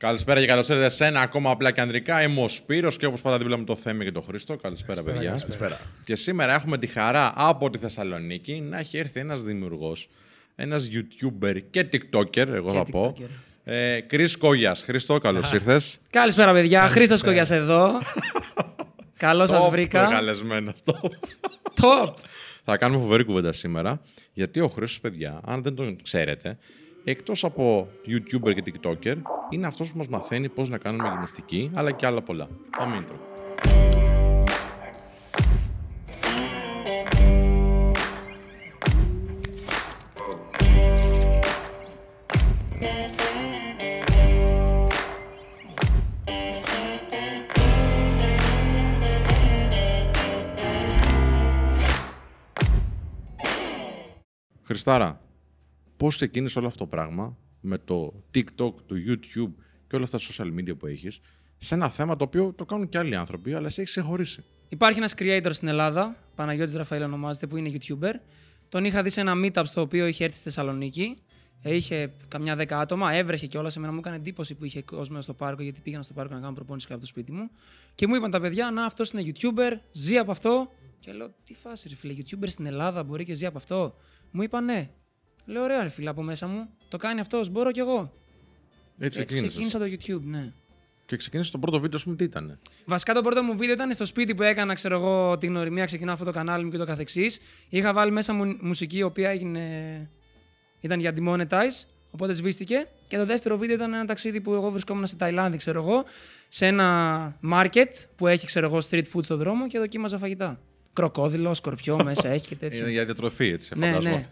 Καλησπέρα και καλώς ήρθατε σε ένα ακόμα απλά και ανδρικά. Είμαι ο Σπύρος και όπως πάντα δίπλα μου το Θέμη και το Χρήστο. Καλησπέρα, παιδιά. Καλησπέρα. Και σήμερα έχουμε τη χαρά από τη Θεσσαλονίκη να έχει έρθει ένας δημιουργός, ένας YouTuber και TikToker, εγώ θα πω. TikToker. Ε, Κρι Κόγιας. Χρήστο, καλώς ήρθες. Καλησπέρα, παιδιά. Χρήστος Κογιά εδώ. Καλώς σας βρήκα. Καλεσμένο. Top. Θα κάνουμε φοβερή κουβέντα σήμερα. Γιατί ο Χρήστος, παιδιά, αν δεν τον ξέρετε, εκτός από YouTuber και TikToker, είναι αυτός που μας μαθαίνει πώς να κάνουμε γυμναστική, αλλά και άλλα πολλά. Πάμε intro. Χριστάρα, πώς ξεκίνησε όλο αυτό το πράγμα με το TikTok, το YouTube και όλα αυτά τα social media που έχεις σε ένα θέμα το οποίο το κάνουν και άλλοι άνθρωποι, αλλά εσύ έχεις ξεχωρίσει. Υπάρχει ένας creator στην Ελλάδα, Παναγιώτης Ραφαήλ ονομάζεται, που είναι YouTuber. Τον είχα δει σε ένα meetup στο οποίο είχε έρθει στη Θεσσαλονίκη. Ε, Είχε καμιά δέκα άτομα, έβρεχε κιόλα. Εμένα μου έκανε εντύπωση που είχε κόσμο στο πάρκο, γιατί πήγαινα στο πάρκο να κάνω προπόνηση κάτω από το σπίτι μου. Και μου είπαν τα παιδιά, Να, αυτός είναι YouTuber, ζει από αυτό. Και λέω, Τι φάση, ρε φίλε, YouTuber στην Ελλάδα μπορεί και ζει από αυτό. Μου είπαν ναι. Λέω, ωραία, ρε φίλε, από μέσα μου. Το κάνει αυτός, μπορώ κι εγώ. Έτσι, Έτσι ξεκίνησες. ξεκίνησα το YouTube, ναι. Και ξεκίνησες το πρώτο βίντεο, ας πούμε, τι ήταν. Βασικά το πρώτο μου βίντεο ήταν στο σπίτι που έκανα, ξέρω εγώ, την γνωριμία, ξεκινάω αυτό το κανάλι μου και το καθεξής. Είχα βάλει μέσα μου μουσική η οποία έγινε... ήταν για demonetize, οπότε σβήστηκε. Και το δεύτερο βίντεο ήταν ένα ταξίδι που εγώ βρισκόμουν στη Ταϊλάνδη, ξέρω εγώ, σε ένα market που έχει, ξέρω εγώ, street food στο δρόμο και δοκίμαζα φαγητά. Κροκόδιλο, σκορπιό μέσα έχει και τέτοια. Είναι για διατροφή, έτσι, ναι, ναι. φανταζόμαστε.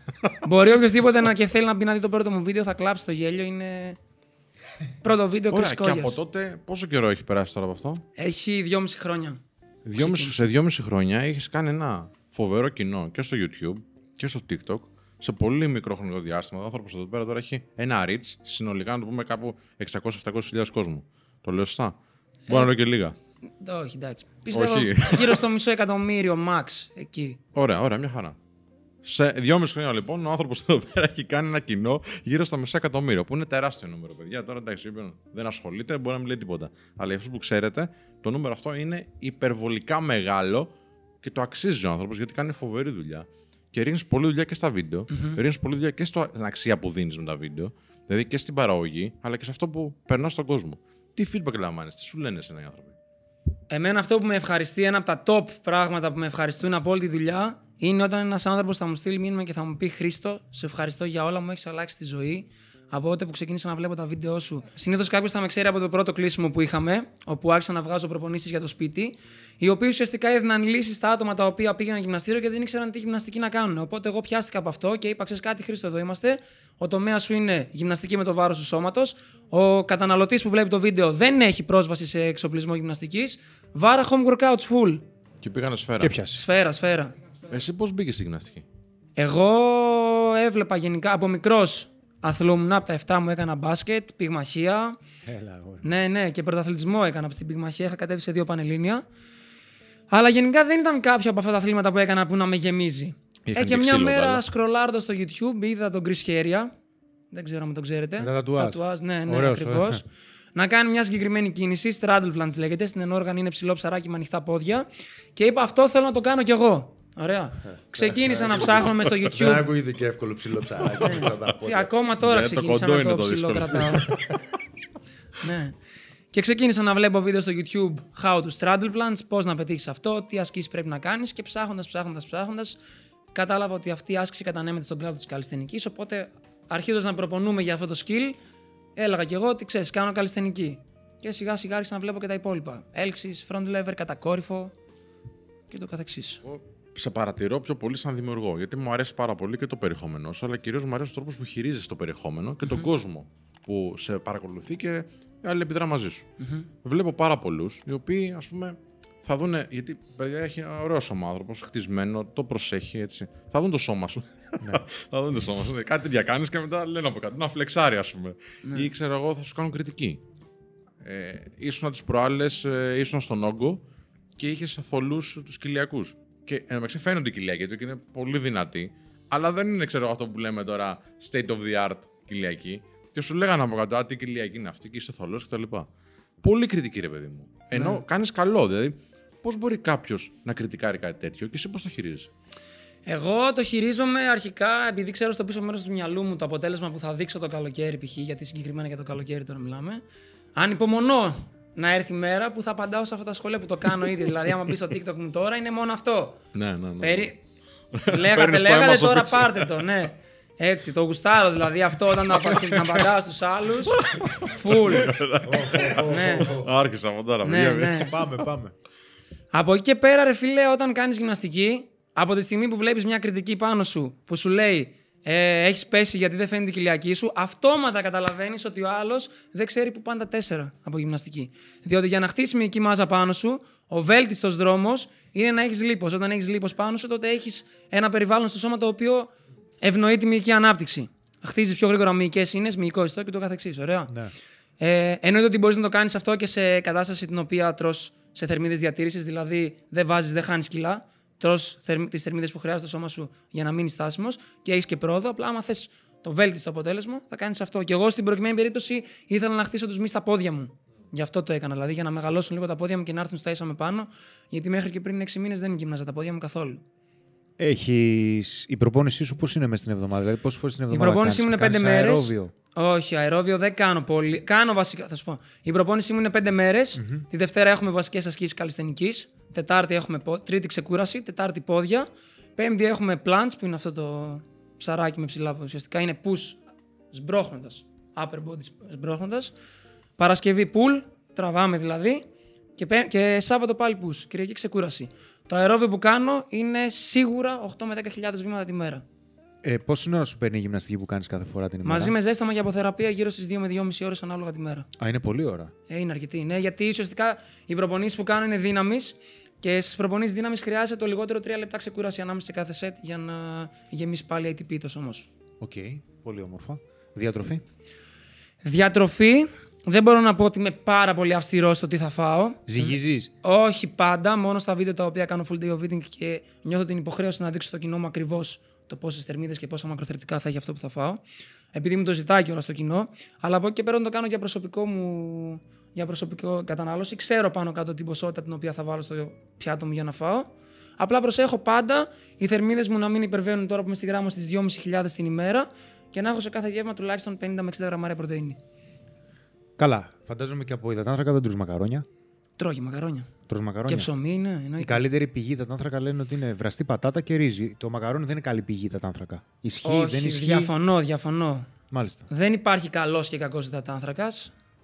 Μπορεί οποιοδήποτε να και θέλει να μπει να δει το πρώτο μου βίντεο, θα κλάψει το γέλιο. Είναι. Πρώτο βίντεο Ωραία, Chris και Κόγιας. από τότε, πόσο καιρό έχει περάσει τώρα από αυτό; Έχει δυόμιση χρόνια. Δυόμιση, σε δυόμιση χρόνια έχεις κάνει ένα φοβερό κοινό και στο YouTube και στο TikTok σε πολύ μικρό χρονικό διάστημα. Ο άνθρωπος εδώ πέρα τώρα έχει ένα reach συνολικά να το πούμε κάπου 600-700 κόσμο. Το λέω σωστά; Μπορεί να λέω και λίγα. Ε, Όχι, εντάξει. Πιστεύω Όχι. γύρω στο μισό εκατομμύριο max εκεί. Ωραία, ωραία, μια χαρά. Σε δυόμιση χρόνια λοιπόν, ο άνθρωπος εδώ πέρα έχει κάνει ένα κοινό γύρω στα μισά εκατομμύρια, που είναι τεράστιο νούμερο, παιδιά. Τώρα εντάξει, όποιον δεν ασχολείται, μπορεί να μην λέει τίποτα. Αλλά για αυτούς που ξέρετε, το νούμερο αυτό είναι υπερβολικά μεγάλο και το αξίζει ο άνθρωπος γιατί κάνει φοβερή δουλειά. Και ρίχνεις πολλή δουλειά και στα βίντεο, ρίχνεις πολλή δουλειά και στο- στην αξία που δίνεις με τα βίντεο, δηλαδή και στην παραγωγή, αλλά και σε αυτό που περνάς στον κόσμο. Τι feedback λαμβάνεις, τι σου λένε εσένα οι άνθρωποι; Εμένα αυτό που με ευχαριστεί, ένα από τα top πράγματα που με ευχαριστούν από όλη τη δουλειά, είναι όταν ένας άνθρωπος θα μου στείλει μήνυμα και θα μου πει Χρήστο, σε ευχαριστώ για όλα, μου έχεις αλλάξει τη ζωή. Από τότε που ξεκίνησα να βλέπω τα βίντεο σου. Συνήθως κάποιος θα με ξέρει από το πρώτο κλείσιμο που είχαμε, όπου άρχισα να βγάζω προπονήσεις για το σπίτι, οι οποίοι ουσιαστικά έδιναν λύσεις στα άτομα τα οποία πήγαιναν γυμναστήριο και δεν ήξεραν τι γυμναστική να κάνουν. Οπότε εγώ πιάστηκα από αυτό και είπα: Ξέρεις κάτι, Χρήστο, εδώ είμαστε. Ο τομέας σου είναι γυμναστική με το βάρος του σώματος. Ο καταναλωτής που βλέπει το βίντεο δεν έχει πρόσβαση σε εξοπλισμό γυμναστικής. Βάρα home workouts full. Και πήγανε σφαίρα. Και πιάσεις. Σφαίρα, σφαίρα. Εσύ πώς μπήκες στη γυμναστική; Εγώ έβλεπα γενικά από μικρός αθλούμουν. Από τα 7 μου έκανα μπάσκετ, πυγμαχία. Έλα, αγόρι. Ναι, ναι, και πρωταθλητισμό έκανα στην πυγμαχία. Είχα κατέβει σε δύο πανελλήνια. Αλλά γενικά δεν ήταν κάποιο από αυτά τα αθλήματα που έκανα που να με γεμίζει. Είχαν ε, και και μια ξύλο, μέρα καλά. σκρολάροντας στο YouTube είδα τον Chris Heria. Δεν ξέρω αν τον ξέρετε. Με τα τατουάζ. ναι, ναι, Ωραίος, ακριβώς. ε. να κάνει μια συγκεκριμένη κίνηση. Straddle plunge λέγεται. Στην ενόργανη είναι ψηλό ψαράκι με ανοιχτά πόδια. Και είπα αυτό θέλω να το κάνω κι εγώ. Ωραία. Ξεκίνησα να ψάχνω μες στο Δεν YouTube. ακούγεται και εύκολο ψηλό ψαράκι. αυτά τα Τι, πόδια. ακόμα τώρα Ναι, το ξεκίνησα κοντό να είναι το το ψηλό δύσκολο. κρατάω. ναι. Και ξεκίνησα να βλέπω βίντεο στο YouTube how to straddle plunge, πώς να πετύχεις αυτό, τι ασκήσεις πρέπει να κάνεις και ψάχνοντας, ψάχνοντας, ψάχνοντας κατάλαβα ότι αυτή η άσκηση κατανέμεται στον κλάδο της καλλιστενικής οπότε αρχίζοντας να προπονούμε για αυτό το skill έλεγα κι εγώ ότι ξέρεις κάνω καλλιστενική και σιγά σιγά άρχισα να βλέπω και τα υπόλοιπα. Έλξης, front lever, κατακόρυφο και το καθεξής. Εγώ σε παρατηρώ πιο πολύ σαν δημιουργό. Γιατί μου αρέσει πάρα πολύ και το περιεχόμενό σου, αλλά κυρίως μου αρέσει ο τρόπος που χειρίζεσαι το περιεχόμενο και τον κόσμο που σε παρακολουθεί και αλληλεπιδρά μαζί σου. Βλέπω πάρα πολλούς οι οποίοι, ας πούμε, θα δουν. Γιατί παιδιά έχει ένα ωραίος σώμα άνθρωπος, χτισμένο, το προσέχει έτσι. Θα δουν το σώμα σου. θα δουν το σώμα σου. Κάτι τέτοια κάνεις και μετά λένε από κάτω. Να φλεξάρει, ας πούμε. Ή ξέρω εγώ, θα σου κάνουν κριτική. Ε, ήσουν τις προάλλες, ε, ήσουν στον όγκο και είχες θολούς του κοιλιακού. Και εν τω μεταξύ φαίνονται οι κοιλιακοί του και είναι πολύ δυνατοί, αλλά δεν είναι ξέρω, αυτό που λέμε τώρα state of the art κοιλιακοί. Και σου λέγανε από κάτω, Α, τι κοιλιακή είναι αυτή και είσαι θολός κτλ. Πολύ κριτική, ρε παιδί μου. Ενώ Ναι. κάνεις καλό, δηλαδή. Πώς μπορεί κάποιος να κριτικάρει κάτι τέτοιο και εσύ πώς το χειρίζεσαι. Εγώ το χειρίζομαι αρχικά επειδή ξέρω στο πίσω μέρος του μυαλού μου το αποτέλεσμα που θα δείξω το καλοκαίρι, π.χ. γιατί συγκεκριμένα για το καλοκαίρι τώρα μιλάμε. Αν υπομονώ να έρθει η μέρα που θα απαντάω σε αυτά τα σχόλια που το κάνω ήδη. δηλαδή, άμα μπει στο TikTok μου τώρα, είναι μόνο αυτό. Ναι, ναι, ναι. Περί... λέγατε, Παίρνεις το λέγατε, Amazon τώρα πίσω. πάρτε το, ναι. Έτσι, το γουστάρω δηλαδή αυτό όταν να, και να απαντάω στους άλλους. Φουλ. ναι, Άρχισα από τώρα, ναι, παιδιά. ναι. Πάμε, πάμε. Από εκεί και πέρα, ρε φίλε, όταν κάνεις γυμναστική, από τη στιγμή που βλέπεις μια κριτική πάνω σου που σου λέει ε, έχεις πέσει γιατί δεν φαίνεται η κοιλιακή σου, αυτόματα καταλαβαίνεις ότι ο άλλος δεν ξέρει που πάνε τα τέσσερα από γυμναστική. Διότι για να χτίσεις μυϊκή μάζα πάνω σου, ο βέλτιστος δρόμος είναι να έχεις λίπος. Όταν έχεις λίπος πάνω σου, τότε έχεις ένα περιβάλλον στο σώμα το οποίο ευνοεί τη μυϊκή ανάπτυξη. Χτίζεις πιο γρήγορα μυϊκές ίνες, μυϊκό ιστό και το καθεξής. Ωραία. Ναι. Ε, εννοείται ότι μπορείς να το κάνεις αυτό και σε κατάσταση την οποία τρώ σε θερμίδες διατήρησης, δηλαδή δεν βάζεις, δεν χάνεις κιλά. Τρώ τις θερμίδες που χρειάζεται το σώμα σου για να μείνεις στάσιμος και έχεις και πρόοδο. Απλά, άμα θες το βέλτιστο αποτέλεσμα, θα κάνεις αυτό. Και εγώ στην προκειμένη περίπτωση ήθελα να χτίσω τους μη στα πόδια μου. Γι' αυτό το έκανα. Δηλαδή για να μεγαλώσουν λίγο τα πόδια μου και να έρθουν στα ίσα με πάνω. Γιατί μέχρι και πριν 6 μήνες δεν γυμνάζα τα πόδια μου καθόλου. Έχεις... Η προπόνησή σου πώς είναι μέσα στην εβδομάδα, δηλαδή πόσες φορές την Η εβδομάδα προπόνησή μου είναι κάνεις, 5 κάνεις μέρε. Αερόβιο. Όχι, αερόβιο δεν κάνω πολύ. Κάνω βασικά, θα σου πω. Η προπόνησή μου είναι 5 μέρες. Τη Δευτέρα έχουμε βασικές ασκήσεις καλλιστενική. Τετάρτη έχουμε πο- τρίτη ξεκούραση. Τετάρτη πόδια. Πέμπτη έχουμε plunge που είναι αυτό το ψαράκι με ψηλά που ουσιαστικά είναι push σμπρώχνοντας. Upper body σμπρώχνοντας. Παρασκευή pull, τραβάμε δηλαδή. Και, πέ- και Σάββατο πάλι push. Κυριακή ξεκούραση. Το αερόβιο που κάνω είναι σίγουρα 8 με 10.000 βήματα τη μέρα. Ε, πόση ώρα σου παίρνει η γυμναστική που κάνεις κάθε φορά την ημέρα; Μαζί με ζέσταμα και αποθεραπεία γύρω στις 2 με 2,5 ώρες ανάλογα τη μέρα. Α, είναι πολύ ώρα. Ε, είναι αρκετή. Ναι, γιατί ουσιαστικά οι προπονήσεις που κάνω είναι δύναμης και στις προπονήσεις δύναμης χρειάζεται το λιγότερο 3 λεπτά ξεκούραση ανάμεσα σε κάθε σετ για να γεμίσει πάλι ATP το σώμα σου. Οκ, πολύ όμορφα. Διατροφή; Διατροφή. Δεν μπορώ να πω ότι είμαι πάρα πολύ αυστηρός στο τι θα φάω. Ζυγίζεις; Όχι πάντα, μόνο στα βίντεο τα οποία κάνω full day of eating και νιώθω την υποχρέωση να δείξω στο κοινό μου ακριβώς το πόσες θερμίδες και πόσα μακροθρεπτικά θα έχει αυτό που θα φάω. Επειδή μου το ζητάει κιόλας στο κοινό. Αλλά από εκεί και πέρα όταν το κάνω για προσωπικό μου για προσωπικό κατανάλωση. Ξέρω πάνω κάτω την ποσότητα την οποία θα βάλω στο πιάτο μου για να φάω. Απλά προσέχω πάντα οι θερμίδες μου να μην υπερβαίνουν τώρα που είμαι στη γράμμα στις 2.500 την ημέρα και να έχω σε κάθε γεύμα τουλάχιστον 50 με 60 γραμμάρια πρωτενη. Καλά. Φαντάζομαι και από υδατάνθρακα δεν τρως μακαρόνια. Τρώγει μακαρόνια. Τρως μακαρόνια. Και ψωμί, ναι, Η εννοείται. καλύτερη πηγή υδατάνθρακα λένε ότι είναι βραστή πατάτα και ρύζι. Το μακαρόνι δεν είναι καλή πηγή υδατάνθρακα. Ισχύει, Όχι, δεν ισχύει. διαφωνώ, διαφωνώ. Μάλιστα. Δεν υπάρχει καλός και κακός υδατάνθρακα.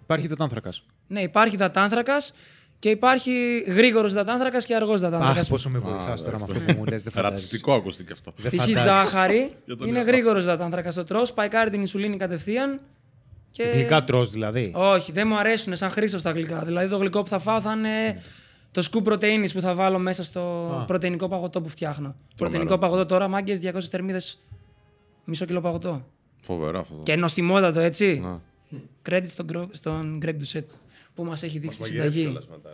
Υπάρχει υδατάνθρακα. Ναι, υπάρχει υδατάνθρακα και υπάρχει γρήγορος υδατάνθρακα και αργός Αχ, υδατάνθρακα. πόσο με βοηθάς τώρα με αυτό που μου λες. Δεν φαντάζεσαι. Ρατσιστικό ακούστηκε αυτό. Δεν Π.χ. φαντάζεσαι. ζάχαρη Για τον είναι εαυτό. γρήγορος υδατάνθρακα. Το τρώ, σπαϊκάρει την ισουλίνη κατευθείαν. Και... Γλυκά τρως δηλαδή. Όχι, δεν μου αρέσουν σαν χρήσο τα γλυκά. Δηλαδή το γλυκό που θα φάω θα είναι το σκουπ πρωτενη που θα βάλω μέσα στο πρωτεϊνικό παγωτό που φτιάχνω. Πρωτεϊνικό παγωτό τώρα, μάγκες 200 θερμίδες. Μισό κιλό παγωτό. Φοβερό αυτό. Και νοστιμότατο, έτσι. Να. Credit στον, Gro- στον Greg Doucette που μας έχει δείξει τη Μαγειρεύει συνταγή. κιόλας μετά.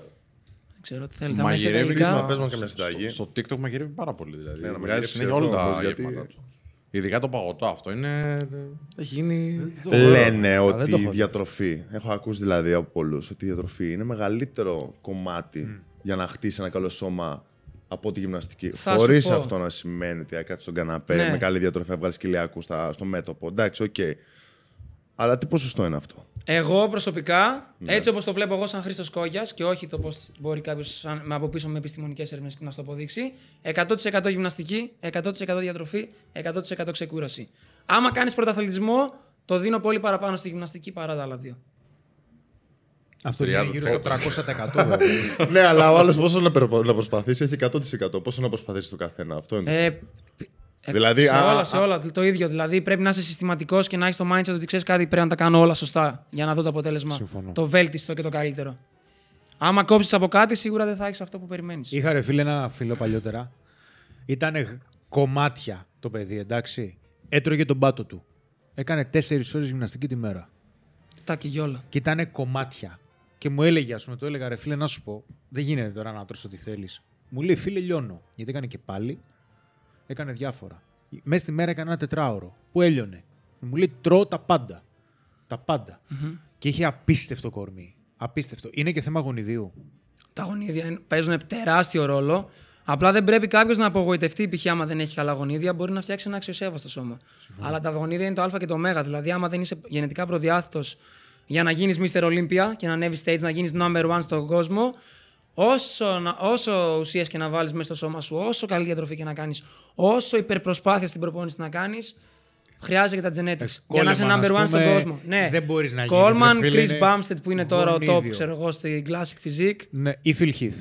Δεν ξέρω τι θέλετε. Αν έχετε τα Μαγειρεύει υλικά- Να πες μας και μια συνταγή. Στο, στο TikTok μαγειρεύει πάρα πολύ. Δηλαδή. Ναι, να Βγάζει μαγειρεύσει συνέχεια εδώ όλα τα όμως, γιατί- γεύματα του. Ειδικά το παγωτό αυτό είναι. Έχει γίνει. Λένε δεν το ότι έχω η δει. διατροφή, έχω ακούσει δηλαδή από πολλούς, ότι η διατροφή είναι μεγαλύτερο κομμάτι για να χτίσει ένα καλό σώμα από τη γυμναστική. Θα σου Χωρίς πω. αυτό να σημαίνει ότι θα κάτσει στον καναπέ Ναι. με καλή διατροφή, θα βγάλει κοιλιακούς στα- στο μέτωπο. Εντάξει, οκ. Αλλά τι ποσοστό είναι αυτό; Εγώ προσωπικά, Ναι. έτσι όπως το βλέπω εγώ σαν Χρήστος Κόγιας και όχι το πώς μπορεί κάποιος από πίσω με επιστημονικές έρευνες να στο αποδείξει, 100% γυμναστική, 100% διατροφή, 100% ξεκούραση. Άμα κάνεις πρωταθλητισμό, το δίνω πολύ παραπάνω στη γυμναστική παρά τα άλλα δύο. Αυτό είναι 30%. γύρω στο 300% βέβαια. ναι, αλλά ο άλλος πόσο να, περπο- να προσπαθήσει έχει 100%. Πόσο να προσπαθήσει το καθένα. Αυτό είναι. Ε, ε, Δηλαδή, σε α- όλα, α- σε όλα το ίδιο. Δηλαδή πρέπει να είσαι συστηματικός και να έχεις το mindset ότι ξέρεις κάτι πρέπει να τα κάνω όλα σωστά για να δω το αποτέλεσμα. Συμφωνώ. Το βέλτιστο και το καλύτερο. Άμα κόψεις από κάτι, σίγουρα δεν θα έχεις αυτό που περιμένεις. Είχα ρε φίλε ένα φίλο παλιότερα. Ήταν κομμάτια το παιδί, εντάξει. Έτρωγε τον πάτο του. Έκανε 4 ώρες γυμναστική τη μέρα. Τα και γιόλα. Και ήταν κομμάτια. Και μου έλεγε, ας πούμε, το έλεγα ρε φίλε, να σου πω, δεν γίνεται τώρα να τρως ό,τι θέλεις. Μου λέει, φίλε, λιώνω. Γιατί έκανε και πάλι. Έκανε διάφορα. Μέσα στη μέρα έκανε ένα τετράωρο. Που έλειωνε. Μου λέει, τρώω τα πάντα. Τα παντα Και είχε απίστευτο κορμί. Απίστευτο. Είναι και θέμα γονιδίου. Τα γονίδια είναι- παίζουν τεράστιο ρόλο. Απλά δεν πρέπει κάποιος να απογοητευτεί, π.χ. άμα δεν έχει καλά γονίδια, μπορεί να φτιάξει ένα αξιοσέβαστο σώμα. Αλλά τα γονίδια είναι το Α και το Ω. Δηλαδή, άμα δεν είσαι γενετικά προδιάθετος για να γίνεις Mr. Olympia και να ανέβεις stage, να γίνεις number one στον κόσμο, όσο, να- όσο ουσίες και να βάλεις μέσα στο σώμα σου, όσο καλή διατροφή και να κάνεις, όσο υπερπροσπάθεια στην προπόνηση να κάνεις, χρειάζεται και τα genetics. για να είσαι Coleman, number ας one στον πούμε, κόσμο. Ναι. δεν μπορείς να γίνεις, Coleman, ρε φίλε, Chris είναι Bumstead που είναι τώρα ο top, γονίδιο. ξέρω εγώ, στη Classic Physique. Ναι, ή Phil Heath.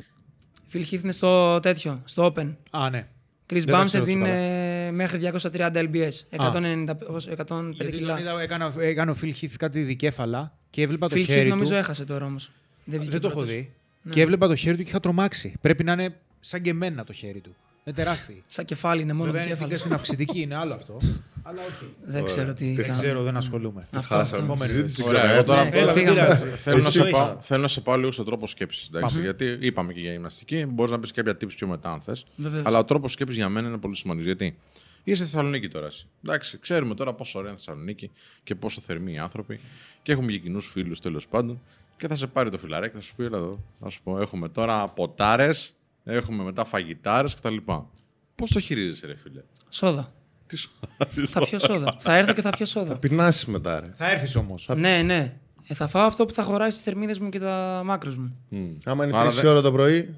Phil Heath είναι στο τέτοιο, στο Open. Α, ναι. Chris Δεν τα ξέρω Bumstead τόσο είναι μέχρι 230 lbs. 190, πώς, 105 Γιατί τον κιλά. είδα, έκανα, έκανε ο Phil Heath κάτι δικέφαλα και έβλεπα το Phil Heath χέρι νομίζω του. έχασε τώρα όμως. Δεν, βγήκε Δεν το έχω πρώτος. δει. Και έβλεπα το χέρι του και είχα τρομάξει. Πρέπει να είναι σαν και εμένα το χέρι του. Είναι τεράστιο. Σαν κεφάλι είναι μόνο Βέβαια το είναι κέφαλο. και στην αυξητική, είναι άλλο αυτό. Αλλά όχι. Δεν ξέρω τι. Δεν κάνω. ξέρω, δεν ασχολούμαι. Αυτό, Χάσαμε αυτό. τη συζήτηση. Ωραία, ξέρω, εγώ ε. τώρα Ναι, θέλω- φύγαμε. θέλω, να σε Εσύ. πάω, θέλω να σε πάω λίγο στον τρόπο σκέψης. Γιατί είπαμε και για γυμναστική, μπορείς να πεις κάποια tips πιο μετά, αν θες. Βεβαίως. Αλλά ο τρόπος σκέψης για μένα είναι πολύ σημαντικός. Γιατί είσαι στη Θεσσαλονίκη τώρα. Εσύ. Εντάξει, ξέρουμε τώρα πόσο ωραία είναι η Θεσσαλονίκη και πόσο θερμοί οι άνθρωποι. Και έχουμε και κοινούς φίλους τέλος πάντων. Και θα σε πάρει το φιλαράκι, θα σου πει: Έλα εδώ. Να σου πω: Έχουμε τώρα ποτάρες, έχουμε μετά φαγητάρες κτλ. Πώς το χειρίζεσαι, ρε φίλε; Σόδα. Τι σου Θα πιω σόδα. θα έρθω και θα πιω σόδα. Πεινάσεις μετά, ρε. Θα έρθεις όμως. ναι, ναι. Ε, θα φάω αυτό που θα χωράει στις θερμίδες μου και τα μάκρους μου. Άμα είναι Άρα 3 δεν- ώρα το πρωί,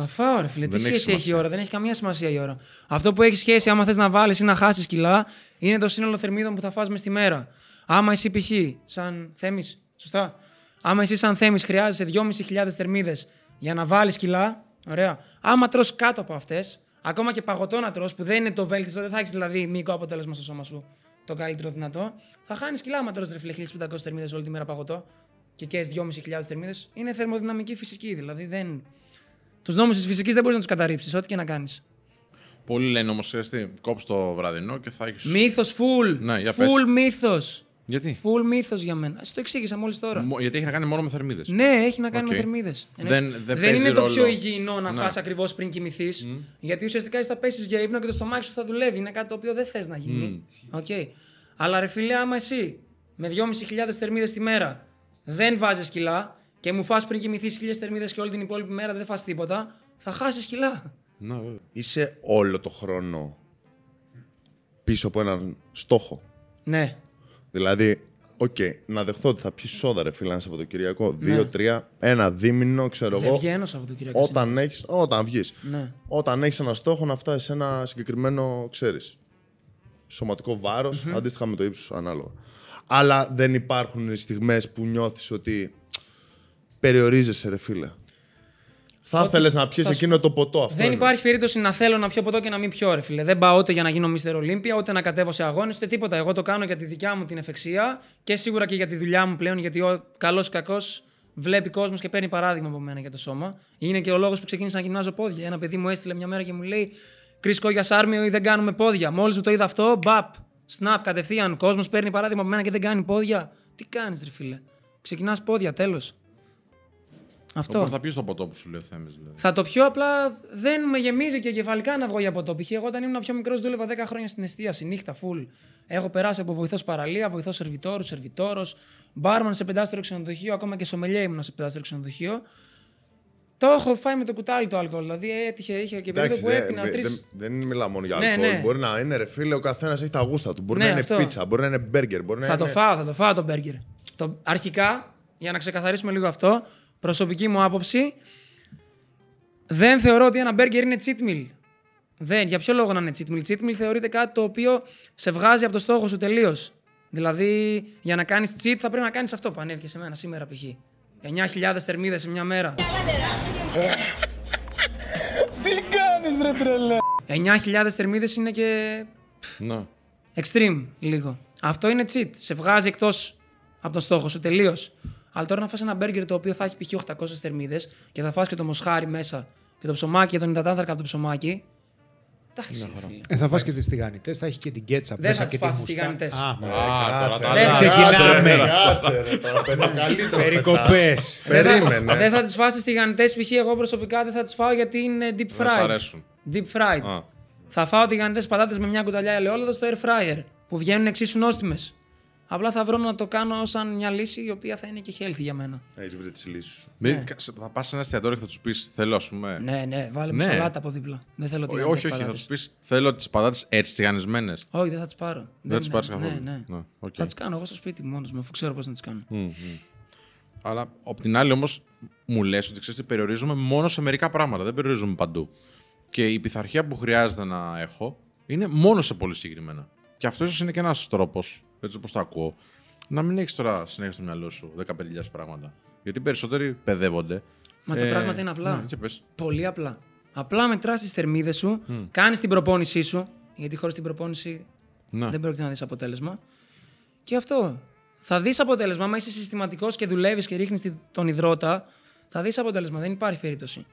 Θα φάω, ρε φίλε. Τι Δεν έχει σχέση έχει η σημασία. ώρα, δεν έχει καμία σημασία η ώρα. Αυτό που έχει σχέση, άμα θες να βάλεις ή να χάσεις κιλά, είναι το σύνολο θερμίδων που θα φας μες στη μέρα. Άμα εσύ π.χ. σαν θέμης, σωστά. Άμα εσύ σαν θέμης χρειάζεσαι 2.500 θερμίδες για να βάλεις κιλά, ωραία. Άμα τρως κάτω από αυτές, ακόμα και παγωτό να τρως, που δεν είναι το βέλτιστο, δεν θα έχεις δηλαδή μυϊκό αποτέλεσμα στο σώμα σου το καλύτερο δυνατό, θα χάνεις κιλά άμα τρως ρε φίλε 1.500 θερμίδες όλη τη μέρα παγωτό και καίει 2.500 θερμίδες. Είναι θερμοδυναμική φυσική, δηλαδή δεν. Τους νόμους της φυσικής δεν μπορείς να τους καταρρύψεις, ό,τι και να κάνεις. Πολλοί λένε όμως: Κόψει το βραδινό και θα έχει. Μύθος full. Ναι, για πες. full μύθος. Γιατί; Full μύθος για μένα. Στο εξήγησα μόλις τώρα. Μο- Γιατί έχει να κάνει μόνο με θερμίδες. Ναι, έχει να κάνει Οκ. με θερμίδες. Δεν- δεν παίζει είναι το ρόλο. πιο υγιεινό να Ναι. φας ακριβώς πριν κοιμηθείς. Γιατί ουσιαστικά εσύ θα πέσεις για ύπνο και το στομάχι σου θα δουλεύει. Είναι κάτι το οποίο δεν θες να γίνει. Οκ. Αλλά ρε φίλε, άμα εσύ με 2.500 θερμίδες τη μέρα δεν βάζεις κιλά και μου φας πριν κοιμηθείς 1.000 θερμίδες και όλη την υπόλοιπη μέρα δεν φας τίποτα, θα χάσεις κιλά. Ναι, βέβαια. είσαι όλο το χρόνο πίσω από έναν στόχο. Ναι. Δηλαδή, οκ, να δεχθώ ότι θα πιεις σόδα, ρε φίλε, ένα Σαββατοκυριακό. Ναι. Δύο, τρία, ένα δίμηνο, ξέρω Δεν εγώ. βγαίνω Σαββατοκύριακο. Όταν έχεις. Όταν βγεις. Ναι. Όταν έχεις ένα στόχο να φτάσεις σε ένα συγκεκριμένο, ξέρεις. Σωματικό βάρος, αντίστοιχα με το ύψος ανάλογα. Αλλά δεν υπάρχουν στιγμές που νιώθεις ότι περιορίζεσαι, ρε φίλε. Θα Ότι ήθελε να πιεις θα σου- εκείνο το ποτό αυτό. Δεν είναι. υπάρχει περίπτωση να θέλω να πιω ποτό και να μην πιω, ρε φίλε. Δεν πάω ούτε για να γίνω Mr. Olympia, ούτε να κατέβω σε αγώνες, ούτε τίποτα. Εγώ το κάνω για τη δικιά μου την ευεξία και σίγουρα και για τη δουλειά μου πλέον, γιατί ο καλός ή κακός βλέπει κόσμος και παίρνει παράδειγμα από μένα για το σώμα. Είναι και ο λόγος που ξεκίνησα να γυμνάζω πόδια. Ένα παιδί μου έστειλε μια μέρα και μου λέει: Κρίσκο για Σάρμιο ή δεν κάνουμε πόδια. Μόλις μου το είδα αυτό, μπαπ, snap κατευθείαν. Κόσμος παίρνει παράδειγμα από μένα και δεν κάνει πόδια. Τι κάνεις, ρε φίλε. Ξεκινάς πόδια, τέλος. Αυτό. Οπότε θα πει το ποτό που σου λέει ο Θέμης, δηλαδή. Θα το πιω, απλά δεν με γεμίζει και κεφαλικά να βγω για ποτό. Π.χ. εγώ όταν ήμουν πιο μικρός δούλευα 10 χρόνια στην εστίαση, νύχτα, full. Έχω περάσει από βοηθός παραλία, βοηθός σερβιτόρου, σερβιτόρος, μπάρμαν σε πεντάστερο ξενοδοχείο, ακόμα και σομελιέ ήμουν σε πεντάστερο ξενοδοχείο. Το έχω φάει με το κουτάλι το αλκοόλ. Δηλαδή έτυχε, είχε και περίοδο Εντάξει, που δε- έπινα δε- τρει. δεν, δεν μιλάω μόνο για Ναι, αλκοόλ. ναι. Μπορεί να είναι ρε φίλε, ο καθένας έχει τα γούστα του. Μπορεί Ναι, να είναι αυτό. πίτσα, μπορεί να είναι μπέργκερ. Μπορεί να Θα είναι... το φάω, θα το φάω το μπέργκερ. Το... Αρχικά, για να ξεκαθαρίσουμε λίγο αυτό, προσωπική μου άποψη, δεν θεωρώ ότι ένα μπέργκερ είναι cheat meal. Δεν. Για ποιο λόγο να είναι cheat meal; Cheat meal θεωρείται κάτι το οποίο σε βγάζει από το στόχο σου τελείως. Δηλαδή, για να κάνεις cheat θα πρέπει να κάνεις αυτό που ανέβηκε σε μένα σήμερα π.χ. 9.000 θερμίδες σε μια μέρα. Τι κάνεις, ρε τρελέ; 9.000 θερμίδες είναι και Ναι. Extreme λίγο. Αυτό είναι cheat. Σε βγάζει εκτός από τον στόχο σου τελείως. Αλλά τώρα να φας ένα μπέργκερ το οποίο θα έχει π.χ. 800 θερμίδες και θα φας και το μοσχάρι μέσα και το ψωμάκι και τον υδατάνθρακα από το ψωμάκι. Εντάξει. ρε φίλε. Ε, θα φας και τις τηγανιτές, θα έχει και την κέτσα Δεν μέσα θα και τις τη φας τις μουστά. τηγανιτές. Α, μάλιστα. Α, τώρα τα Δεν άλλα. θα- Ξεκινάμε. Κάτσε ρε τώρα, παίρνω καλύτερο. Περικοπές. Περίμενε. Δεν θα τις φας τι τηγανιτές. Π.χ. εγώ προσωπικά δεν θα τις φάω γιατί είναι deep Δεν σ' fried. αρέσουν. Deep fried. Α. Θα φάω τηγανιτές πατάτες με μια κουταλιά ελαιόλαδο στο air fryer που βγαίνουν εξίσου νόστιμες. Απλά θα βρω να το κάνω σαν μια λύση η οποία θα είναι και healthy για μένα. Έχεις βρει τις λύσεις σου. Μην- Θα πας σε ένα εστιατόριο και θα τους πεις: Θέλω, ας πούμε. Ναι, ναι, βάλε μου Ναι. σαλάτα από δίπλα. Δεν θέλω Ό- τηγανιτές όχι, όχι, θα πατάτες. τους πεις: Θέλω τις πατάτες έτσι τηγανισμένες. Όχι, δεν θα τις πάρω. Δεν τις πάρεις καθόλου. Ναι, ναι. Ναι, οκ. Θα τις κάνω εγώ στο σπίτι μου μόνος μου, αφού ξέρω πώς να τις κάνω. Αλλά απ' την άλλη όμως μου λες ότι ξέρεις, περιορίζομαι μόνο σε μερικά πράγματα. Δεν περιορίζομαι παντού. Και η πειθαρχία που χρειάζεται να έχω είναι μόνο σε πολύ συγκεκριμένα. Και αυτός ίσως είναι και ένας τρόπος, έτσι όπως το ακούω, να μην έχεις τώρα συνέχεια στο μυαλό σου 15.000 πράγματα. Γιατί οι περισσότεροι παιδεύονται. Μα τα πράγματα είναι απλά. Ναι, και πες. Πολύ απλά. Απλά μετράς τις θερμίδες σου, κάνεις την προπόνησή σου, γιατί χωρίς την προπόνηση Ναι. δεν πρόκειται να δεις αποτέλεσμα. Και αυτό. Θα δεις αποτέλεσμα. Άμα είσαι συστηματικός και δουλεύεις και ρίχνεις τον υδρότα, θα δεις αποτέλεσμα. Δεν υπάρχει περίπτωση.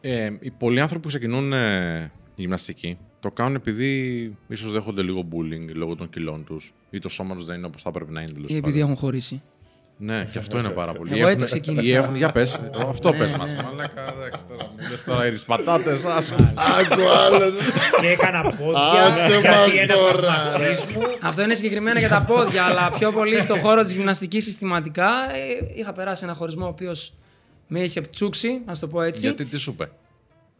Ε, οι πολλοί άνθρωποι που ξεκινούν ε, γυμναστική το κάνουν επειδή ίσως δέχονται λίγο bullying λόγω των κιλών τους ή το σώμα τους δεν είναι όπως θα πρέπει να είναι. τέλος Ή επειδή έχουν χωρίσει. Ναι, και αυτό είναι πάρα πολύ. Εγώ Έχουν- έτσι ξεκίνησα. ή έχουν- για πες, αυτό πες ναι. μας. Μαλάκα, εντάξει, τώρα μου λες τώρα για τις πατάτες, άσο. Άκου άλλος. Και έκανα πόδια. Άσε γιατί μας ένας τώρα. θαυμαστής μου. Αυτό είναι συγκεκριμένα για τα πόδια, αλλά πιο πολύ στον χώρο της γυμναστικής συστηματικά. ε, είχα περάσει ένα χωρισμό ο οποίος με είχε τσούξει, να το πω έτσι. Γιατί τι σου είπε;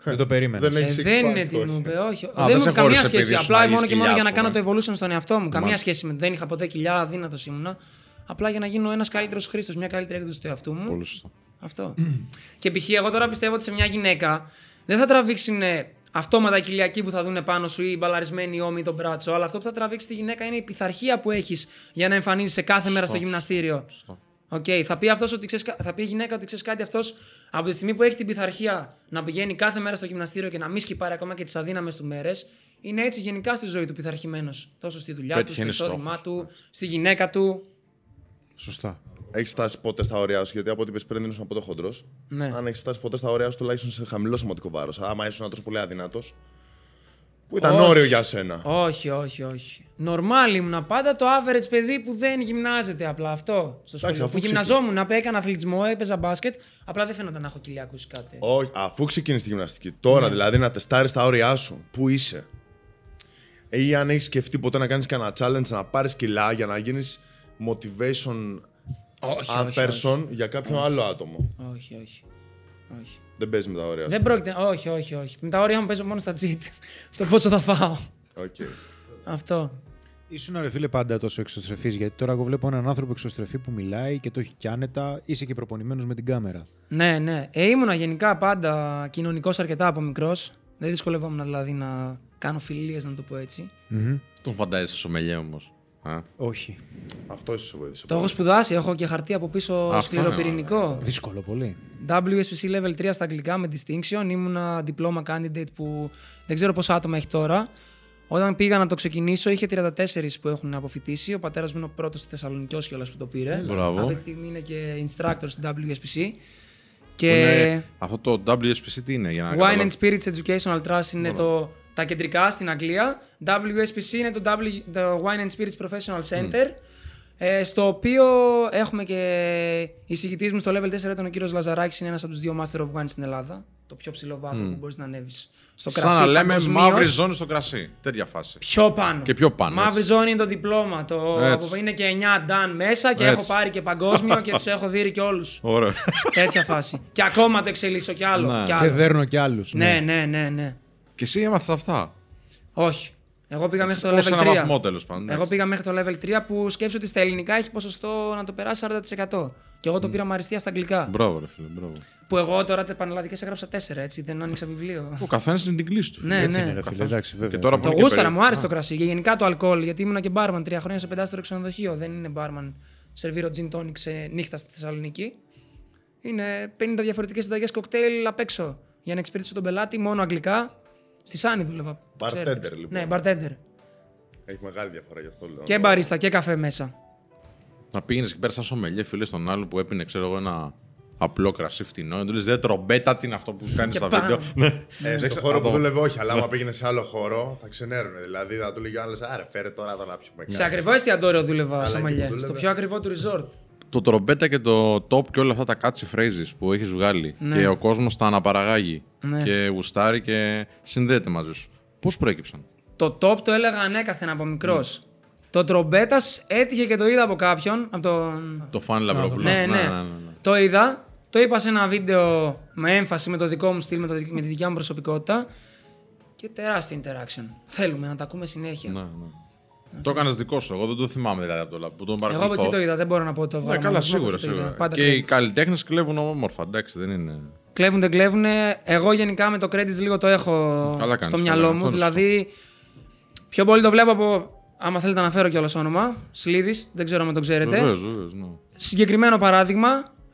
Δεν το περίμενα. Δεν Ε, έχει δεν six είναι pack, τι όχι. μου είπε, όχι. δεν δεν σε μου καμία χώρισε σχέση. επειδή ήσουν Απλά αγής μόνο και μόνο κοιλιά, για να ας κάνω πούμε. το evolution στον εαυτό μου. Καμία Μάλιστα. σχέση με δεν είχα ποτέ κοιλιά, αδύνατος ήμουνα. Απλά για να γίνω ένας καλύτερος χρήστη, μια καλύτερη έκδοση του εαυτού μου. Πολύ σωστό. Αυτό. και π.χ. εγώ τώρα πιστεύω ότι σε μια γυναίκα δεν θα τραβήξουν αυτόματα κοιλιακοί που θα δουν πάνω σου ή μπαλαρισμένοι ώμοι τον μπράτσο. Αλλά αυτό που θα τραβήξει τη γυναίκα είναι η πειθαρχία που έχεις για να εμφανίζει κάθε μέρα στο γυμναστήριο. Οκ, θα, πει αυτός ότι ξέρεις, κα- θα πει η γυναίκα ότι ξέρεις κάτι αυτός από τη στιγμή που έχει την πειθαρχία να πηγαίνει κάθε μέρα στο γυμναστήριο και να μην σκιπάρει ακόμα και τις αδύναμες του μέρες. Είναι έτσι γενικά στη ζωή του πειθαρχημένος. Τόσο στη δουλειά Πέτυχε, του, στο είναι εισόδημά στόχος. του, στη γυναίκα του. Σωστά. Έχεις φτάσει ποτέ στα όρια σου, γιατί από ό,τι είπες πριν δεν ήσουν ποτέ χοντρός. Ναι. Αν έχεις φτάσει ποτέ στα όρια σου, τουλάχιστον σε χαμηλό σωματικό βάρος. Άμα ήσουν τόσο πολύ αδυνατό. Που ήταν Όχι. όριο για σένα. Όχι, όχι, όχι. Νορμάλ ήμουνα πάντα το average παιδί που δεν γυμνάζεται απλά αυτό. Στο σχολείο. αφού Που γυμναζόμουν, απ' έκανα αθλητισμό, έπαιζα μπάσκετ, απλά δεν φαίνονταν να έχω κοιλιακού ή κάτι. Όχι, αφού ξεκίνησες τη γυμναστική. Τώρα Ναι. δηλαδή να τεστάρεις τα όρια σου. Πού είσαι; Ή αν έχεις σκεφτεί ποτέ να κάνεις κανένα challenge να πάρεις κιλά για να γίνεις motivation Όχι, a όχι, person για κάποιο άλλο άτομο. όχι, όχι. όχι. Δεν παίζεις με τα όρια σου. Δεν πρόκειται. Όχι, όχι, όχι. Με τα όρια μου παίζω μόνο στα cheat. το πόσο θα φάω. Οκ. Αυτό. Ήσουν ρε φίλε πάντα τόσο εξωστρεφής, γιατί τώρα εγώ βλέπω έναν άνθρωπο εξωστρεφή που μιλάει και το έχει κι άνετα, είσαι και προπονημένος με την κάμερα. Ναι, ναι. Ε, ήμουνα γενικά πάντα κοινωνικός αρκετά από μικρός. Δεν δυσκολευόμουν δηλαδή να κάνω φιλίες, να το πω έτσι. Τον φαντάζεσαι σομελιέ όμως. Όχι. Αυτό ίσως σε βοήθησε. Το έχω σπουδάσει, έχω και χαρτί από πίσω Αυτό σκληροπυρηνικό. Δύσκολο πολύ. WSPC Level 3 στα αγγλικά με distinction. Ήμουνα diploma candidate που δεν ξέρω πόσα άτομα έχει τώρα. Όταν πήγα να το ξεκινήσω, είχε 34 που έχουν αποφοιτήσει. Ο πατέρας μου είναι ο πρώτος στη Θεσσαλονίκη κιόλα που το πήρε. Μπράβο. Αυτή τη στιγμή είναι και instructor στην WSPC. Που Και είναι- Αυτό το WSPC τι είναι, για να Wine καταλάβω. and Spirits Educational Trust είναι το, τα κεντρικά στην Αγγλία. WSPC είναι το, w, το Wine and Spirits Professional Center. Ε, στο οποίο έχουμε και εισηγητής μου στο level 4 ήταν ο κύριος Λαζαράκης, είναι ένας από τους δύο Master of Wine στην Ελλάδα. Το πιο ψηλό βάθρο που μπορείς να ανέβεις στο κρασί. Σαν να λέμε παγκοσμίως. μαύρη ζώνη στο κρασί. Τέτοια φάση. Πιο πάνω. Και πιο πάνω, Μαύρη έτσι. ζώνη είναι το διπλώμα. Το, Έτσι. από- είναι και 9 Dan μέσα και Έτσι. έχω πάρει και παγκόσμιο και τους έχω δει και όλους. Ωραία. Τέτοια φάση. και ακόμα το εξελίσσω κι άλλο. Ναι. κι Και άλλο. δέρνω κι άλλους. Ναι, ναι, ναι, ναι. και εσύ έμαθες αυτά; Όχι. Εγώ πήγα μέχρι το Ως level 3. ένα βαθμό τέλος πάντων. Εγώ πήγα μέχρι το level 3 που σκέψω ότι στα ελληνικά έχει ποσοστό να το περάσει 40%. Και εγώ το πήρα με αριστεία στα αγγλικά. Μπράβο, ρε φίλε, μπράβο. Που εγώ τώρα τα πανελλαδικές έγραψα 4, έτσι, δεν άνοιξα βιβλίο. Ο καθένας είναι την κλίση του. ναι, Έτσι ναι. είναι ρε φίλε, εντάξει βέβαια. Και τώρα που Το είναι και γούσταρα, περί- μου άρεσε το κρασί και γενικά το αλκοόλ, γιατί ήμουν και μπάρμαν τρία χρόνια σε πεντάστερο ξενοδοχείο. Δεν είναι μπάρμαν σερβίρο gin tonic σε νύχτα στη Θεσσαλονίκη. Είναι 50 διαφορετικές συνταγές κοκτέιλ απ' έξω για να εξυπηρετήσω τον πελάτη, μόνο αγγλικά. Στη Σάνη δούλευα. Bartender, Ξέρετε. λοιπόν. Ναι, bartender. Έχει μεγάλη διαφορά γι' αυτό λέω. Και μπαρίστα και καφέ μέσα. Να πήγαινες και πέρα σαν σομελιέ, φίλε, στον άλλο που έπινε, ξέρω εγώ, ένα απλό κρασί φτηνό. Να του λες: Δεν τρομπέτα, τι είναι αυτό που κάνεις Και στα πάνω. βίντεο. Ναι. Ε, στο χώρο που δούλευε, όχι, αλλά άμα πήγαινε σε άλλο χώρο θα ξενέρουνε. Δηλαδή θα του λέγει ο άλλο, Άρε, φέρε τώρα εδώ να πιούμε. Σε ακριβό εστιατόριο δούλευα εκεί σαν που μαλλιέ. δούλευε. Στο πιο ακριβό του resort. Το τρομπέτα και το top και όλα αυτά τα catchy phrases που έχεις βγάλει Ναι. και ο κόσμος τα αναπαραγάγει Ναι. και γουστάρει και συνδέεται μαζί σου. Πώς προέκυψαν; Το top το έλεγα ανέκαθεν από μικρός. Το τρομπέτας έτυχε και το είδα από κάποιον. Από τον... Το φαν Λαμπρόπουλο. Ναι, ναι. Το είδα. Το είπα σε ένα βίντεο με έμφαση με το δικό μου στυλ, με, το, με τη δικιά μου προσωπικότητα. Και τεράστιο interaction. Θέλουμε να τα ακούμε συνέχεια. Ναι, ναι. Το έκανες δικό σου. Εγώ δεν το θυμάμαι δηλαδή από το λab- που τον Εγώ από παρακολουθώ. εκεί το είδα, δεν μπορώ να πω ότι το Ναι, βγάλα. καλά, μόνος μου, από σίγουρα. εκεί το είδα. σίγουρα. Πάντα Και οι credits. καλλιτέχνες κλέβουν όμορφα. Εντάξει, δεν είναι. Κλέβουν, δεν κλέβουν. Εγώ γενικά με το credits λίγο το έχω Καλά κάνεις, στο καλά μυαλό κάνεις. μου. Αυτό είναι Δηλαδή, πιο πολύ το βλέπω από. Άμα θέλετε να αναφέρω κιόλας όνομα. Σλίδης, δεν ξέρω αν το ξέρετε. Βεβαίως, βεβαίως. Ναι. Συγκεκριμένο παράδειγμα.